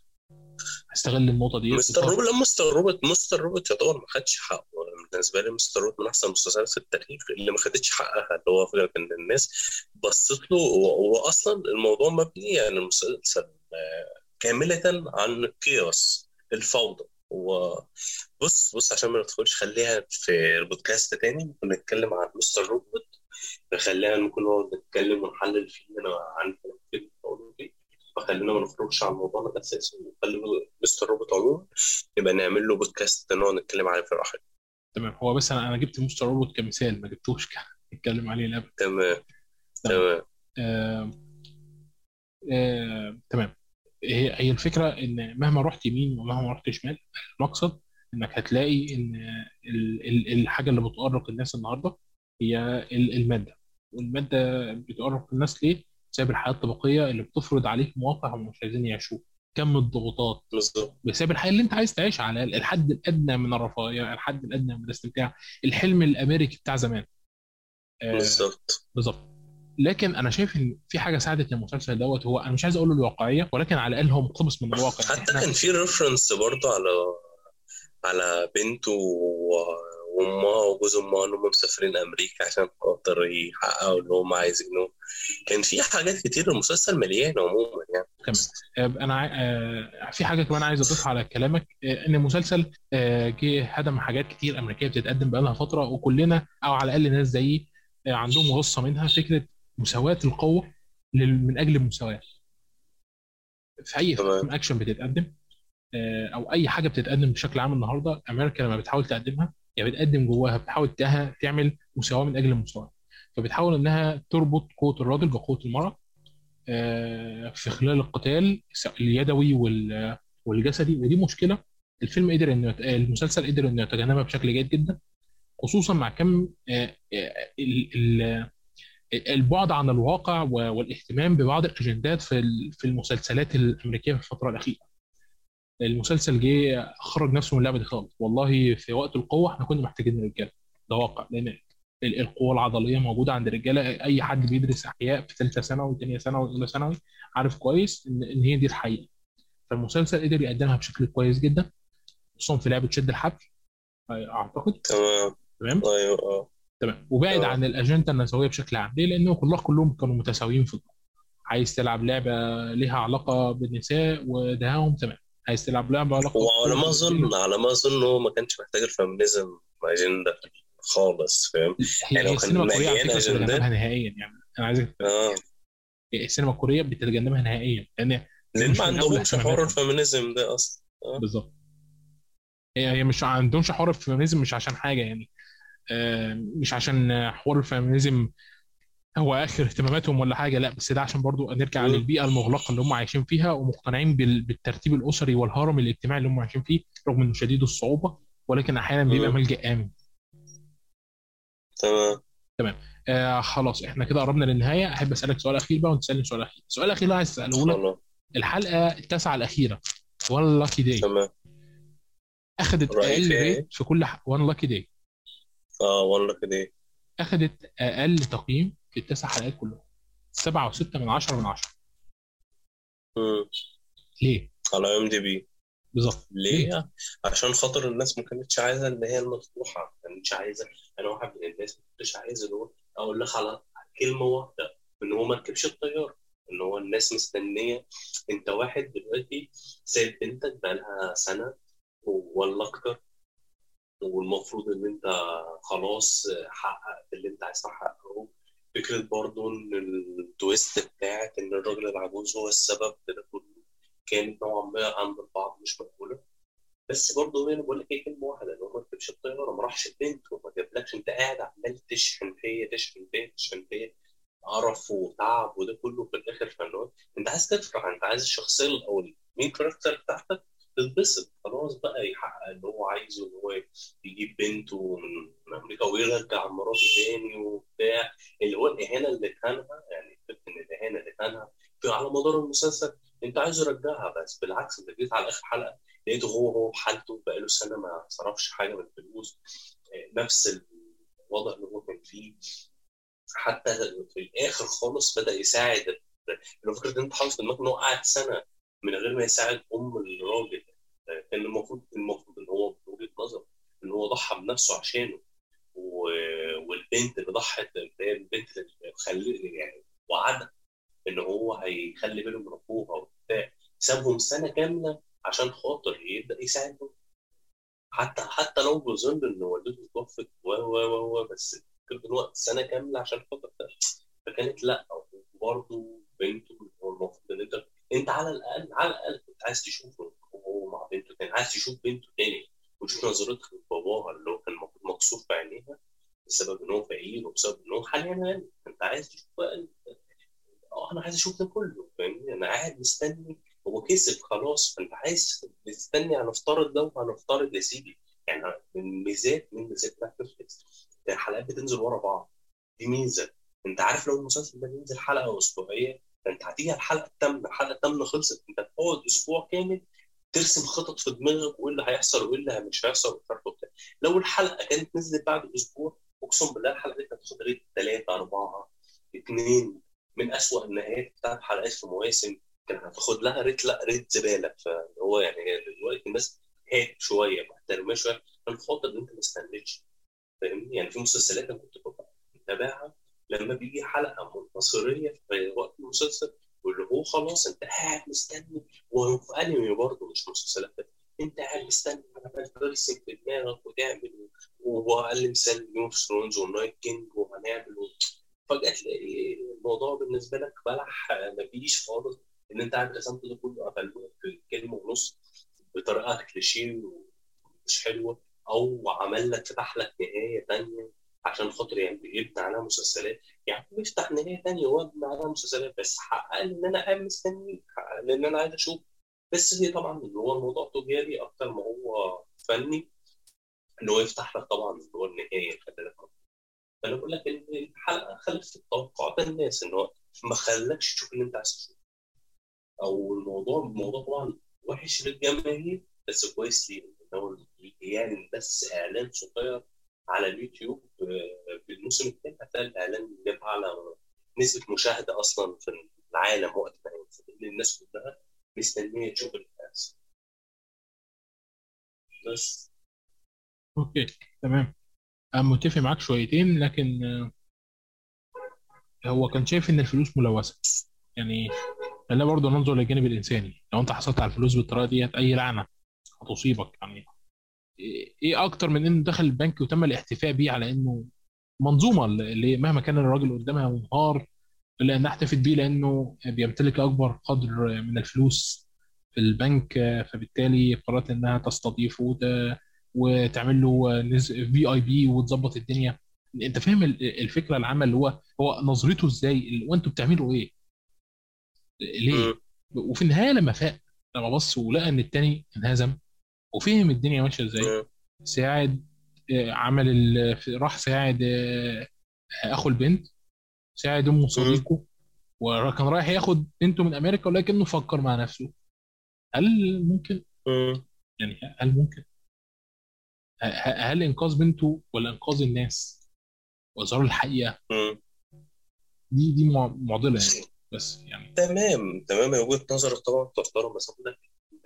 استغل النقطة ديت Mr. Robot لا Mr. Robot Mr. Robot يعتبر ما خدش حقه. بالنسبة لي Mr. Robot من أحسن المسلسلات في التاريخ اللي ما خدتش حقها اللي هو فكرة إن الناس بصت له. واصلا الموضوع مبني يعني المسلسل آه، كاملة عن ال chaos الفوضى. وبص بص عشان ما ندخلش خليها في البودكاست تاني. ممكن نتكلم عن مستر روبوت فخلينا ممكن نقعد نتكلم ونحلل فيه أنا عن فخلينا ما نخرجش عن موضوعنا الاساسي ونخلي مستر روبوت عموما يبقى نعمل له بودكاست نقعد نتكلم عليه في راحه تمام. هو بس أنا أنا جبت مستر روبوت كمثال ما جبتوش نتكلم عليه لا تمام. تمام. آه آه تمام. هي هي الفكرة إن مهما رحت يمين ومهما رحت شمال المقصد إنك هتلاقي إن ال- ال- الحاجة اللي بتؤرق الناس النهارده هي ال- المادة. والمادة بتؤرق الناس ليه؟ بسبب الحياة الطبقية اللي بتفرض عليك مواقع هم مش عايزين يعيشوها. كم الضغوطات. بسبب الحياة اللي انت عايز تعيشها على الحد الأدنى من الرفاهية الحد الأدنى من الاستمتاع. الحلم الأمريكي بتاع زمان. آه، بالظبط. بالظبط. لكن أنا شايف إن في حاجة ساعدت المسلسل دوت هو أنا مش عايز أقول له الواقعية ولكن على الأقل هو مقتبس من الواقع. حتى كان في ريفرنس برضه على على بنته وامها وجوز امها ان هم مسافرين أمريكا عشان خاطر يحققوا اللي هم عايزينه. كان في حاجات كتير المسلسل مليان عموما يعني. تمام. أنا ع- آه، في حاجة كمان عايز أضيفها على كلامك آه، إن المسلسل آه، جه هدم حاجات كتير أمريكية بتتقدم بقالها فترة وكلنا أو على الأقل ناس زيي آه، عندهم غصة منها فكرة مساواة القوة من أجل المساواة. في أي. فيلم اكشن بتتقدم آه، أو أي حاجة بتتقدم بشكل عام النهارده أمريكا لما بتحاول تقدمها يا بتقدم جواها بتحاول تعمل مساواة من أجل المساواة. فبتحاول إنها تربط قوة الراجل بقوة المرأة آه، في خلال القتال اليدوي وال- والجسدي. ودي مشكلة. الفيلم قدر إنه المسلسل قدر إنه يتجنبها بشكل جيد جدا خصوصا مع كم آه، آه، ال- ال- البعد عن الواقع والاهتمام ببعض الأجندات في ال- في المسلسلات الأمريكية في الفترة الأخيرة. المسلسل جه خرج نفسه من اللعبة دي خالص. والله في وقت القوة إحنا كنا محتاجين الرجاله ده واقع لأن ال- القوة العضلية موجودة عند الرجالة. أي حد بيدرس أحياء في ثالثه ثانوي وثانيه ثانوي واولى ثانوي عارف كويس ان إن هي دي الحقيقة. فالمسلسل قدر يقدمها بشكل كويس جدا خصوصا في لعبة شد الحبل. أعتقد. تمام. تمام؟ أيوه آه. تمام. وبعد آه. عن الأجندة النسوية بشكل عام. ليه؟ لأنه كلهم كلهم كانوا متساويين في الدور عايز تلعب لعبة ليها علاقة بالنساء ودهاهم تمام. عايز تلعب لعبة علاقة وعلى ما أظن على ما أظن هو ما كانش محتاج الفيمينيزم أجندة خالص فاهم يعني هي لو كان السينما الكورية على مليان. بتتجنبها نهائيا يعني أنا عايزك آه السينما الكورية بتتجنبها نهائيا لأن لأن ما عندهمش حوار. ال feminism ده أصلا آه. بالظبط هي هي مش عندهمش حوار ال feminism مش عشان حاجة يعني آه، مش عشان حوار ال feminism هو آخر اهتماماتهم ولا حاجة؟ لا بس ده عشان برضو نرجع. للبيئة المغلقة اللي هم عايشين فيها ومقتنعين بال- بالترتيب الأسري والهرم الاجتماعي اللي هم عايشين فيه رغم إنه شديد الصعوبة ولكن أحيانا بيبقى. ملجأ آمن. تمام. آه خلاص إحنا كده قربنا للنهاية. أحب أسألك سؤال أخير بقى وأنت تسألني سؤال أخير. السؤال الاخير اللي عايز اساله لك. الحلقة التاسعة الأخيرة. One Lucky Day تمام. أخذت أقل إيه؟ rate في كل One Lucky Day آه والله كده أخذت أقل تقييم التسع حلقات كلهم. سبعة وستة من عشرة من عشرة. مم. ليه؟ على IMDb. بالظبط. ليه؟ عشان خاطر الناس ما كانتش عايزة اللي هي المفتوحه ما كانتش عايزة. أنا واحد من الناس ما كنتش عايز اللي هو أقول لك على كلمة واحدة. إن هو ما ركبش الطيارة. إن هو الناس مستنية. أنت واحد دلوقتي سايب بنتك بقالها سنة ولا أكتر. والمفروض إن أنت خلاص حققت اللي أنت عايز تحققه. فكرة برضو إن التويست بتاعت إن الراجل العجوز هو السبب في ده كله كانت نوعا ما عند البعض مش مقبولة. بس برضه أنا بقول لك إيه كلمة واحدة إن هو ما ركبش الطيارة ما راحش البنت وما جابلكش أنت قاعد عمال تشحن فيا تشحن فيا تشحن فيا قرف وتعب وده كله في الآخر فاللي أنت عايز تفرح أنت عايز الشخصية أو المين كاركتر بتاعتك تتبسط خلاص بقى يحقق اللي هو عايزه إن هو يجيب بنته من أمريكا ويرجع مراته تاني وبتاع. اللي هو الاهانه اللي كانها يعني فكرة إن الاهانه اللي في على مدار المسلسل أنت عايز يرجعها بس بالعكس انت جيت على آخر حلقة لقيته هو هو بحالته بقاله سنة ما صرفش حاجة من الفلوس. آه، نفس الوضع اللي هو كان فيه. حتى في الآخر خالص بدأ يساعد لو فكرة إن أنت حاطط دماغك إن هو قعد سنة من غير ما يساعد أم الراجل. آه، كان المفروض المفروض إن هو من وجهة نظر إن هو ضحى بنفسه عشانه. والبنت اللي ضحت اللي هي البنت اللي خلي يعني وعدها إن هو هيخلي باله من أبوها وبتاع. سابهم سنة كاملة عشان خاطر يبدأ يساعدهم. حتى حتى لو بظن إن والدته توفت و و و بس كان الوقت سنة كاملة عشان خاطر فكانت لأ وبرضه بنته اللي هو المفروض إن انت انت على الأقل على الأقل كنت عايز تشوفه وهو مع بنته تاني عايز تشوف بنته تاني. وتشوف نظرتها لباباها اللي هو كان مكسور في عينيها بسبب إن هو فقير وبسبب إن هو حاليا غني. أنت عايز تشوف بقى آه أنا عايز أشوف ده كله فاهمني؟ أنا قاعد مستني. هو كسب خلاص فأنت عايز مستني هنفترض ده وهنفترض يا سيدي. يعني من ميزات من ميزات بتاعت الحلقات بتنزل ورا بعض. دي ميزة. أنت عارف لو المسلسل ده بينزل حلقة أسبوعية فأنت هتيجي على الحلقة الثامنه الحلقة الثامنه خلصت. أنت هتقعد أسبوع كامل ترسم خطط في دماغك وإيه اللي هيحصل وإيه اللي مش هيحصل وبتاع لو الحلقة كانت نزلت بعد أسبوع أقسم بالله الحلقة دي كانت هتاخد ريت ثلاثة أربعة اثنين من أسوأ النهايات بتاعت حلقات في مواسم. كان هتاخد لها ريت لا ريت زبالة. فهو يعني دلوقتي الناس هات شوية محترمة شوية. عشان خاطر إن أنت ما استنيتش. فاهمني؟ يعني في مسلسلات أنا كنت ببقى متابعها. لما بيجي حلقة مصيريه في وقت المسلسل واللي هو خلاص انت قاعد مستني وفي انمي برضه مش مسلسلات. انت قاعد مستني على ترسم في دماغك وتعمل واقل مثال Game of Thrones وال Night King وهنعمل. فجأة تلاقي الموضوع بالنسبة لك بلح مفيش خالص إن أنت قاعد رسمت ده كله قفلوه في كلمة ونص بطريقة كليشيه ومش حلوة أو عمل لك فتح لك نهاية ثانية عشان خاطر يعني يبني عليها مسلسلات. يعني بيفتح نهاية ثانية وابني عليها مسلسلات بس حقق لي ان أنا قاعد مستني حقق لي ان أنا عايز أشوف. بس هي طبعا اللي هو الموضوع تجاري أكتر ما هو فني إن هو يفتح لك طبعا اللي هو النهاية خلي لك فأنا بقول لك الحلقة خلت توقعات الناس إن هو ما خلاكش تشوف اللي أنت عايز تشوفه. أو الموضوع الموضوع طبعا وحش للجماهير بس كويس ليه؟ هو يعني بس إعلان صغير على اليوتيوب في الموسم الثاني هتلاقي الإعلان جاب على نسبة مشاهدة أصلا في العالم وقت ما هينزل الناس كلها مستنية تشوف هيحصل بس. أوكي تمام. أنا متفق معاك شويتين لكن هو كان شايف إن الفلوس ملوثة. يعني خلينا برضه ننظر للجانب الإنساني. لو أنت حصلت على الفلوس بالطريقة ديت أي لعنة هتصيبك. يعني إيه أكتر من انه دخل البنك وتم الاحتفاء بيه على انه منظومة اللي مهما كان الراجل قدامها منهار إلا انها أحتفت بيه لأنه بيمتلك أكبر قدر من الفلوس في البنك فبالتالي قررت إنها تستضيفه وتعمل له في اي بي وتظبط الدنيا أنت فاهم الفكرة العامه اللي هو هو نظرته إزاي وأنتوا بتعملوا إيه؟ ليه؟ وفي النهاية لما فاق لما بص ولقى إن التاني انهزم وفهم الدنيا ماشية إزاي. ساعد عمل راح ساعد أخو البنت ساعد ام صديقه وكان رايح ياخد بنته من أمريكا ولكنه فكر مع نفسه. هل ممكن؟ يعني هل ممكن؟ هل إنقاذ بنته ولا إنقاذ الناس وإظهار الحقيقة؟ دي دي معضلة يعني بس يعني. تمام تمام وجهة نظرك طبعا تحترم بس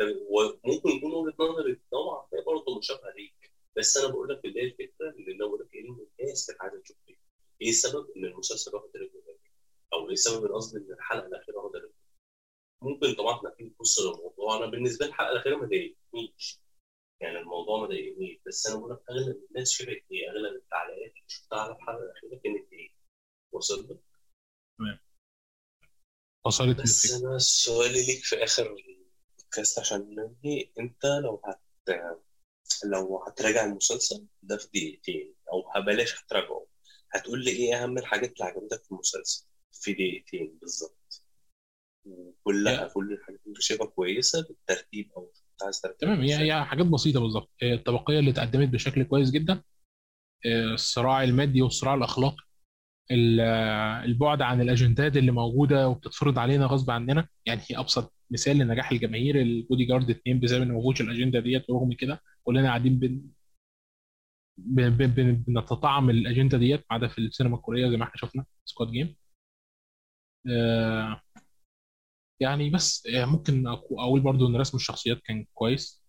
وممكن يكون وجهة نظري نوعا ما برضه مشابهة ليك. بس أنا بقول لك اللي هي الفكرة اللي أنا بقول لك إيه الناس كانت عايزه تشوف إيه؟ إيه السبب إن المسلسل واخد review أو إيه السبب قصدي إن الحلقة الأخيرة واخدة review ممكن طبعا إحنا نيجي نبص للموضوع أنا بالنسبة لي الحلقة الأخيرة ما ضايقتنيش يعني الموضوع ما ضايقنيش. بس أنا بقول لك أغلب الناس شبهت إيه؟ أغلب التعليقات اللي شفتها على الحلقة الأخيرة كانت إيه؟ وصلت تمام. وصلت بس أنا سؤالي ليك في آخر البودكاست عشان ننهي انت لو هت لو هتراجع المسلسل ده في دقيقتين أو هبلاش هتراجعه. هتقول لي إيه أهم الحاجات اللي عجبتك في المسلسل؟ في دقيقتين بالظبط. كلها كل الحاجات اللي شايفها كويسة بالترتيب أو انت عايز ترتيب تمام هي هي حاجات بسيطة بالظبط. الطبقية اللي اتقدمت بشكل كويس جدا. الصراع المادي والصراع الأخلاقي. البعد عن الأجندات اللي موجودة وبتتفرض علينا غصب عننا. يعني أبسط مثال لنجاح الجماهير البودي جارد 2 بسبب إن ما الأجندة ديت ورغم كده كلنا قاعدين بن... بن... بن... بنتطعم الأجندة ديت ما عدا في السينما الكورية زي ما إحنا شفنا Squid Game آه يعني بس ممكن أقول برضو إن رسم الشخصيات كان كويس.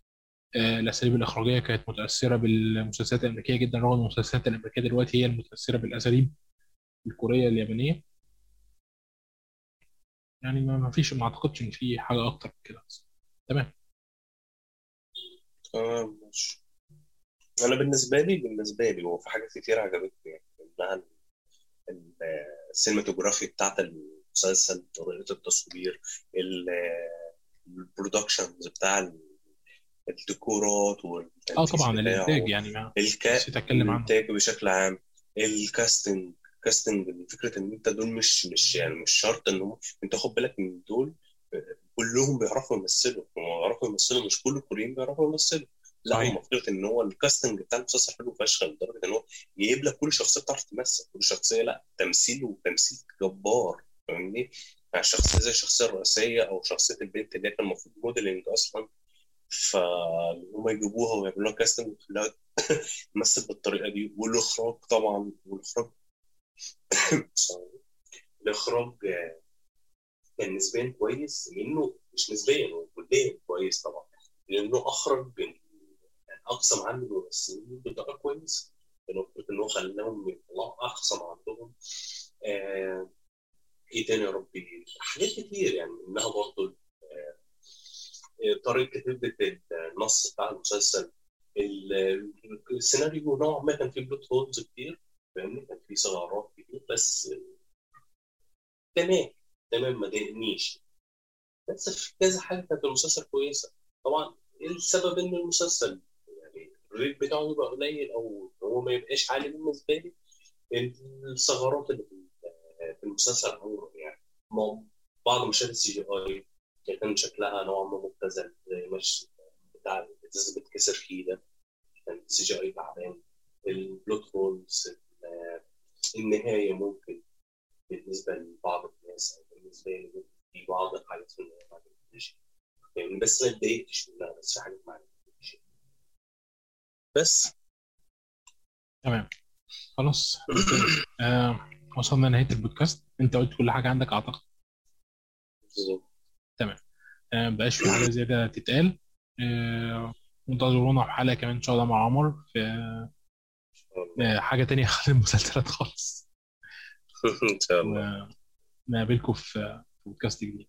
آه الأساليب الإخراجية كانت متأثرة بالمسلسلات الأمريكية جدا رغم المسلسلات الأمريكية دلوقتي هي المتأثرة بالأساليب. الكورية اليابانية. يعني ما فيش ما أعتقدش إن في حاجة أكتر من كده. تمام. تمام ماشي. أنا بالنسبة لي بالنسبة لي هو في حاجات كتير عجبتني يعني منها ال cinematography بتاعت المسلسل طريقة التصوير ال productions بتاع الديكورات آه طبعا الإنتاج يعني ما الكا... الإنتاج بشكل عام ال casting casting فكرة إن أنت دول مش مش يعني مش شرط إن أنت خد بالك من دول كلهم بيعرفوا يمثلوا. هم بيعرفوا يمثلوا مش كل الكوريين بيعرفوا يمثلوا. لا هم فكرة إن هو ال casting بتاع المسلسل حلو فشخ لدرجة إن هو جايب لك كل شخصية بتعرف تمثل. كل شخصية لا تمثيل وتمثيل جبار فاهمني؟ يعني شخصية زي الشخصية الرئيسية أو شخصية البنت اللي هي كان المفروض modeling أصلا. فهم يجيبوها ويعملوا لها casting ويخلوها تمثل بالطريقة دي. والإخراج طبعا والإخراج الاخراج كان نسبيا كويس منه مش نسبيا هو كليا كويس طبعا لأنه أخرج اقصى معاه من الممثلين بطريقة كويسه لأنه ان هو خلاهم يطلعوا احسن ما عندهم آه، إيه تاني يا ربي؟ حاجات كتير يعني منها برضه آه، طريقة كتابه النص بتاع المسلسل. ال- السيناريو نوعا ما كان فيه بلوت هولز كتير. فاهمني؟ كان فيه ثغرات كتير بس تمام تمام ما ضايقنيش. بس في كذا حاجة كانت المسلسل كويسة. طبعا السبب إن المسلسل يعني ال rate بتاعه يبقى قليل أو هو ما يبقاش عالي بالنسبة لي الثغرات اللي في في المسلسل عموما يعني. بعض مشاهد ال CGI كان شكلها نوعا ما مبتذل زي مش بتاع الإزاز بتكسر فيه ده. كان ال CGI تعبان. ال plot holes النهاية ممكن بالنسبة لبعض الناس أو بالنسبة لي ممكن في بعض الحاجات في النهايه ما عجبتنيش يعني بس ما اتضايقتش منها بس في حاجات ما عجبتنيش. بس. تمام. خلاص. آه وصلنا لنهاية البودكاست. أنت قلت كل حاجة عندك أعتقد؟ آه مبقاش في حاجة زيادة تتقال. آه انتظرونا في حلقة كمان إن شاء الله مع عمر. في آه حاجة تانية خلال المسلسلات خالص. إن شاء الله. ونقابلكم في في بودكاست جديد.